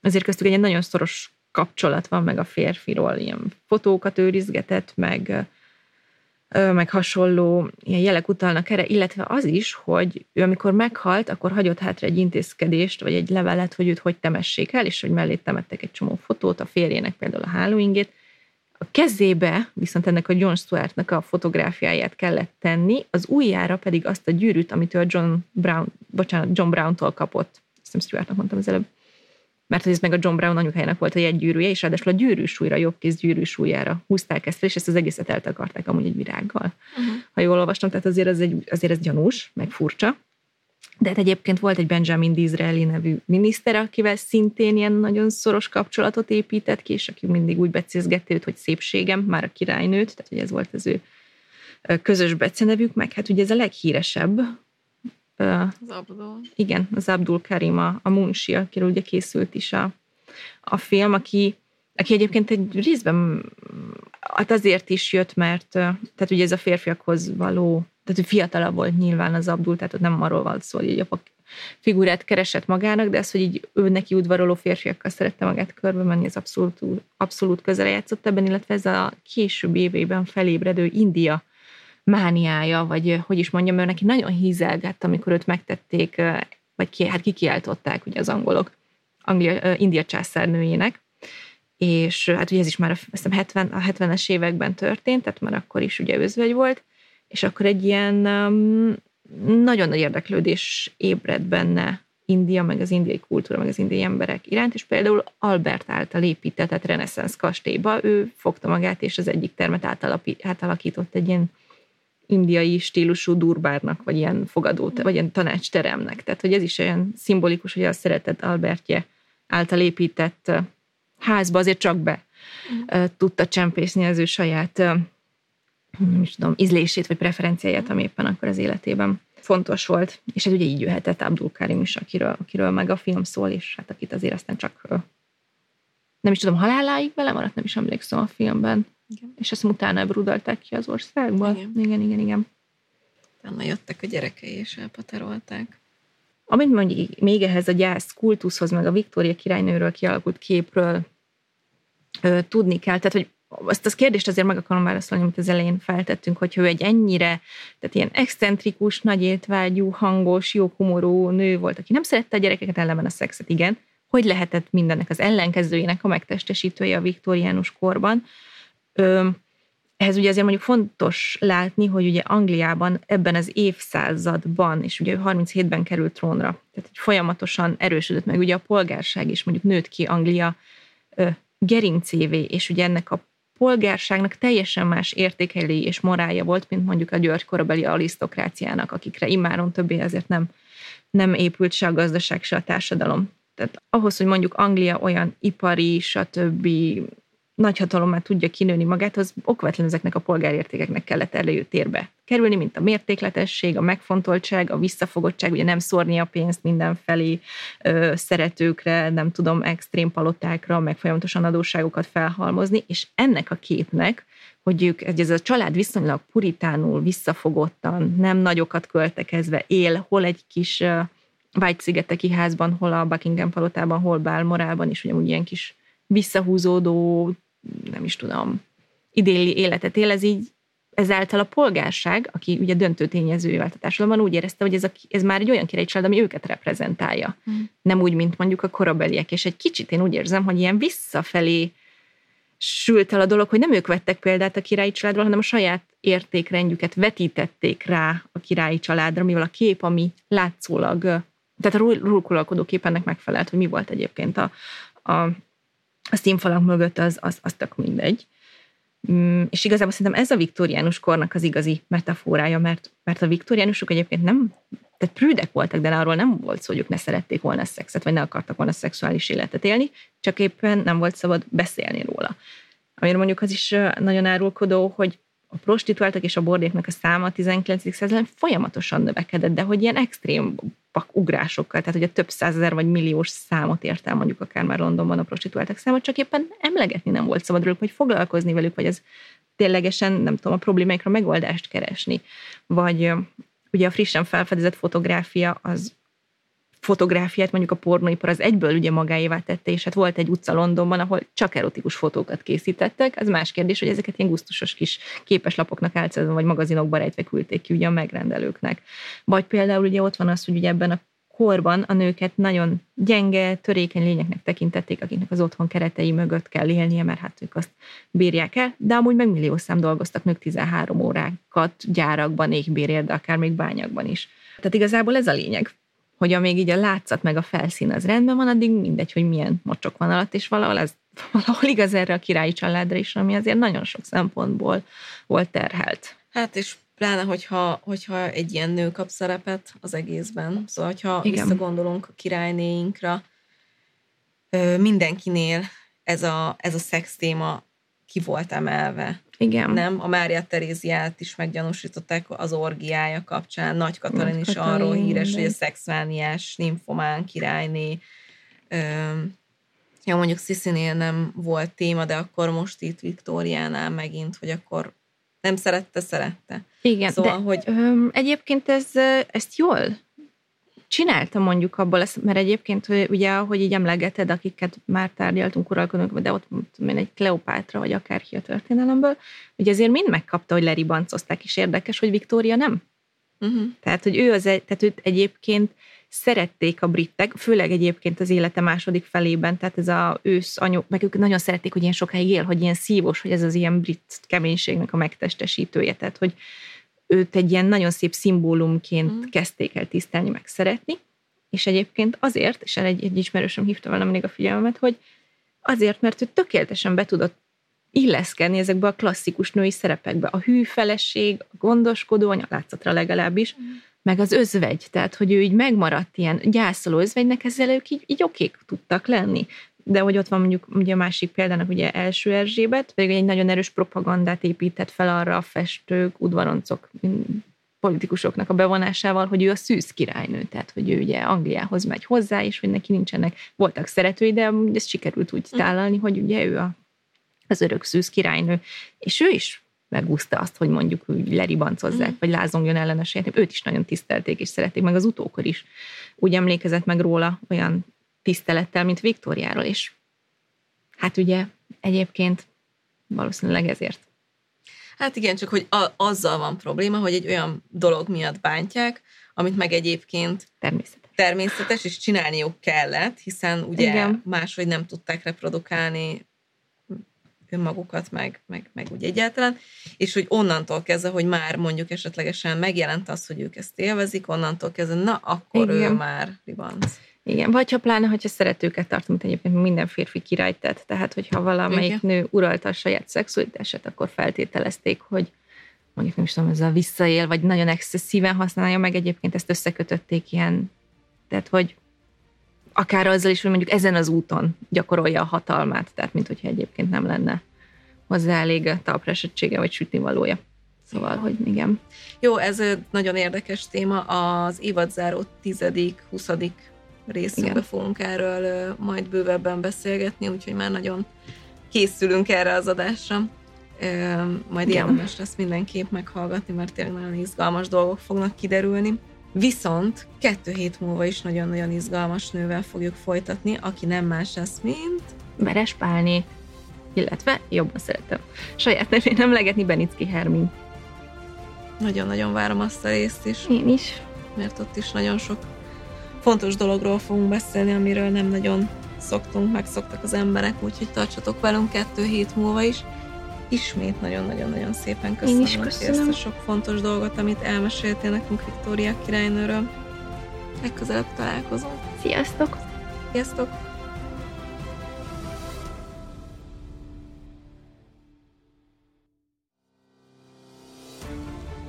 azért köztük egy nagyon szoros kapcsolat van meg a férfiról, ilyen fotókat őrizgetett, meg, meg hasonló ilyen jelek utalnak erre, illetve az is, hogy ő amikor meghalt, akkor hagyott hátra egy intézkedést, vagy egy levelet, hogy őt hogy temessék el, és hogy mellé temettek egy csomó fotót, a férjének például a hálóingét, a kezébe viszont ennek a John Stewartnak a fotográfiáját kellett tenni, az ujjára pedig azt a gyűrűt, amit ő John Brown, bocsánat, John Brown-tól kapott. Ezt nem Stewartnak mondtam az előbb. Mert ez meg a John Brown anyukájának volt a jegygyűrűje, és ráadásul a gyűrűsúlyra, jobbkéz gyűrűsúlyára húzták ezt fel, és ezt az egészet eltakarták amúgy egy virággal. Uh-huh. Ha jól olvastam, tehát azért ez, egy, azért ez gyanús, meg furcsa. De hát egyébként volt egy Benjamin Disraeli nevű miniszter, akivel szintén ilyen nagyon szoros kapcsolatot épített ki, és aki mindig úgy becézgette őt, hogy szépségem, már a királynőt, tehát hogy ez volt az ő közös becenevük, meg hát ugye ez a leghíresebb. Az Abdul. Igen, az Abdul Karim, a, a Munshi, akiről ugye készült is a, a film, aki, aki egyébként egy részben hát azért is jött, mert tehát ugye ez a férfiakhoz való tehát fiatalabb volt nyilván az Abdul, tehát ott nem arról van szó, hogy egy apa figurát keresett magának, de az, hogy így ő neki udvaroló férfiakkal szerette magát körbe menni, az abszolút, abszolút közel játszott ebben, illetve ez a később évében felébredő India mániája, vagy hogy is mondjam, ő neki nagyon hízelgett, amikor őt megtették, vagy ki, hát kikiáltották ugye az angolok, Anglia, India császárnőjének, és hát ugye ez is már a, 70, a 70-es években történt, tehát már akkor is ugye özvegy volt, és akkor egy ilyen nagyon nagy érdeklődés ébred benne India, meg az indiai kultúra, meg az indiai emberek iránt, és például Albert által épített, reneszánsz kastélyba, ő fogta magát, és az egyik termet átalakított egy ilyen indiai stílusú durbárnak, vagy ilyen fogadó, vagy ilyen tanácsteremnek. Tehát, hogy ez is olyan szimbolikus, hogy a szeretett Albertje által épített házba azért csak be mm. tudta csempészni az ő saját nem is tudom, ízlését vagy preferenciáját, ami éppen akkor az életében fontos volt. És ez ugye így jöhetett Abdul Karim is, akiről, akiről meg a film szól, és hát akit azért aztán csak nem is tudom, haláláig vele maradt, nem is emlékszem a filmben. Igen. És ezt utána brudalták ki az országból. Igen, igen, igen. igen. Utána jöttek a gyerekei, és elpaterolták. Amit mondjuk még ehhez a gyász kultuszhoz, meg a Viktória királynőről kialakult képről ö, tudni kell, tehát hogy azt az kérdést azért meg akarom válaszolni, amit az elején feltettünk, hogy ő egy ennyire, tehát ilyen excentrikus, nagy étvágyú, hangos, jó humorú nő volt, aki nem szerette a gyerekeket, ellenben a szexet, igen. Hogy lehetett mindennek az ellenkezőjének a megtestesítője a viktoriánus korban? Ehhez ugye azért mondjuk fontos látni, hogy ugye Angliában ebben az évszázadban, és ugye 37-ben került trónra, tehát hogy folyamatosan erősödött meg ugye a polgárság is, mondjuk nőtt ki Anglia ö, gerincévé, és ugye ennek a polgárságnak teljesen más értékelői és morálja volt, mint mondjuk a György korabeli arisztokráciának, akikre immáron többé ezért nem, nem épült se a gazdaság, se a társadalom. Tehát ahhoz, hogy mondjuk Anglia olyan ipari, stb nagyhatalommá tudja kinőni magát, az okvetlen ezeknek a polgárértékeknek kellett előtérbe kerülni, mint a mértékletesség, a megfontoltság, a visszafogottság, ugye nem szórni a pénzt mindenfelé ö, szeretőkre, nem tudom, extrém palotákra, meg folyamatosan adósságokat felhalmozni, és ennek a képnek, hogy ők, ez a család viszonylag puritánul, visszafogottan, nem nagyokat költekezve él, hol egy kis White-szigeteki házban, hol a Buckingham palotában, hol Balmorában, és ugyanúgy ilyen kis visszahúzódó, nem is tudom, idéli életet él, ez így ezáltal a polgárság, aki ugye döntő tényező a társadalomban, úgy érezte, hogy ez, a, ez már egy olyan család, ami őket reprezentálja. Mm. Nem úgy, mint mondjuk a korabeliek. És egy kicsit én úgy érzem, hogy ilyen visszafelé sült el a dolog, hogy nem ők vettek példát a királyi családról, hanem a saját értékrendjüket vetítették rá a királyi családra, mivel a kép, ami látszólag, tehát a rulkulalkodó kép ennek megfelelt, hogy mi volt egyébként a, a a színfalak mögött az, az, az tök mindegy. Mm, és igazából szerintem ez a viktoriánus kornak az igazi metaforája, mert, mert a viktoriánusok egyébként nem, tehát prűdek voltak, de arról nem volt szó, hogy ők ne szerették volna a szexet, vagy ne akartak volna szexuális életet élni, csak éppen nem volt szabad beszélni róla. Amire mondjuk az is nagyon árulkodó, hogy a prostituáltak és a bordéknak a száma a 19. században folyamatosan növekedett, de hogy ilyen extrém ugrásokkal, tehát hogy a több százezer vagy milliós számot ért el mondjuk akár már Londonban a prostituáltak száma, csak éppen emlegetni nem volt szabad róluk, hogy foglalkozni velük, vagy ez ténylegesen, nem tudom, a problémáikra megoldást keresni. Vagy ugye a frissen felfedezett fotográfia az fotográfiát mondjuk a pornóipar az egyből ugye magáévá tette, és hát volt egy utca Londonban, ahol csak erotikus fotókat készítettek. Ez más kérdés, hogy ezeket ilyen gusztusos kis képeslapoknak álcázva, vagy magazinokba rejtve küldték ki ugye a megrendelőknek. Vagy például ugye ott van az, hogy ugye ebben a korban a nőket nagyon gyenge, törékeny lényeknek tekintették, akiknek az otthon keretei mögött kell élnie, mert hát ők azt bírják el, de amúgy meg millió szám dolgoztak nők 13 órákat gyárakban, égbérért, de akár még bányakban is. Tehát igazából ez a lényeg hogy amíg így a látszat meg a felszín az rendben van, addig mindegy, hogy milyen mocsok van alatt, és valahol ez valahol igaz erre a királyi családra is, ami azért nagyon sok szempontból volt terhelt. Hát és pláne, hogyha, hogyha egy ilyen nő kap szerepet az egészben. Szóval, hogyha Igen. visszagondolunk a királynéinkra, mindenkinél ez a, ez a szex téma ki volt emelve. Igen. Nem? A Mária Teréziát is meggyanúsították az orgiája kapcsán. Nagy Katalin Nagy is Katalin, arról híres, hogy a szexvániás nymphomán királyné. Ja, mondjuk Sziszinél nem volt téma, de akkor most itt Viktóriánál megint, hogy akkor nem szerette, szerette. Igen, szóval, de hogy... Öm, egyébként ez, ezt jól csinálta mondjuk abból, mert egyébként hogy ugye, ahogy így emlegeted, akiket már tárgyaltunk, uralkodunk, de ott mondtam egy Kleopátra, vagy akár ki a történelemből, hogy azért mind megkapta, hogy leribancozták, és érdekes, hogy Viktória nem. Uh-huh. Tehát, hogy ő az, tehát őt egyébként szerették a britek, főleg egyébként az élete második felében, tehát ez a ősz anyó, meg ők nagyon szerették, hogy ilyen sokáig él, hogy ilyen szívós, hogy ez az ilyen brit keménységnek a megtestesítője, tehát hogy őt egy ilyen nagyon szép szimbólumként mm. kezdték el tisztelni, meg szeretni, és egyébként azért, és egy, egy ismerősöm hívta volna mindig a figyelmet, hogy azért, mert ő tökéletesen be tudott illeszkedni ezekbe a klasszikus női szerepekbe. A hű feleség, a gondoskodó anya, látszatra legalábbis, mm. meg az özvegy, tehát hogy ő így megmaradt ilyen gyászoló özvegynek, ezzel ők így, így okék tudtak lenni de hogy ott van mondjuk ugye a másik példának ugye első Erzsébet, pedig egy nagyon erős propagandát épített fel arra a festők, udvaroncok, politikusoknak a bevonásával, hogy ő a szűz királynő, tehát hogy ő ugye Angliához megy hozzá, és hogy neki nincsenek, voltak szeretői, de ezt sikerült úgy tálalni, hogy ugye ő a, az örök szűz királynő, és ő is megúszta azt, hogy mondjuk úgy leribancozzák, mm. vagy lázongjon ellenes Őt is nagyon tisztelték, és szerették, meg az utókor is. Úgy emlékezett meg róla olyan tisztelettel, mint Viktóriáról is. Hát ugye egyébként valószínűleg ezért. Hát igen, csak hogy a, azzal van probléma, hogy egy olyan dolog miatt bántják, amit meg egyébként Természetes. természetes, és csinálniuk kellett, hiszen ugye Igen. máshogy nem tudták reprodukálni önmagukat, meg, meg, meg úgy egyáltalán, és hogy onnantól kezdve, hogy már mondjuk esetlegesen megjelent az, hogy ők ezt élvezik, onnantól kezdve, na, akkor Igen. ő már ribanc. Igen, vagy ha pláne, hogyha szeretőket tart, mint egyébként minden férfi király tett. Tehát, hogyha valamelyik Igen. nő uralta a saját szexualitását, akkor feltételezték, hogy mondjuk nem is tudom, ezzel visszaél, vagy nagyon excesszíven használja meg, egyébként ezt összekötötték ilyen, tehát, hogy akár azzal is, hogy mondjuk ezen az úton gyakorolja a hatalmát, tehát, mint hogyha egyébként nem lenne hozzá elég talpresettsége, vagy sütnivalója. Szóval, hogy igen. Jó, ez ö, nagyon érdekes téma. Az évadzáró 10.-20. részünkben Igen. fogunk erről majd bővebben beszélgetni, úgyhogy már nagyon készülünk erre az adásra. Majd Igen. érdemes lesz mindenképp meghallgatni, mert tényleg nagyon izgalmas dolgok fognak kiderülni. Viszont kettő hét múlva is nagyon-nagyon izgalmas nővel fogjuk folytatni, aki nem más lesz, mint... Veres Pálné, illetve jobban szeretem saját nevén emlegetni Benicki Hermin. Nagyon-nagyon várom azt a részt is. Én is. mert ott is nagyon sok fontos dologról fogunk beszélni, amiről nem nagyon szoktunk, megszoktak az emberek, úgyhogy tartsatok velünk kettő hét múlva is. Ismét nagyon-nagyon-nagyon szépen köszönöm, is neked köszönöm. ezt a sok fontos dolgot, amit elmeséltél nekünk Viktória királynőről. Legközelebb találkozunk. Sziasztok! Sziasztok!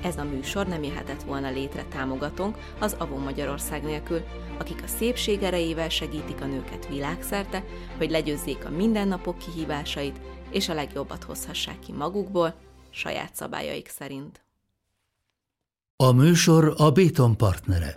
Ez a műsor nem jöhetett volna létre támogatónk az Avon Magyarország nélkül, akik a szépség erejével segítik a nőket világszerte, hogy legyőzzék a mindennapok kihívásait, és a legjobbat hozhassák ki magukból, saját szabályaik szerint. A műsor a Béton partnere.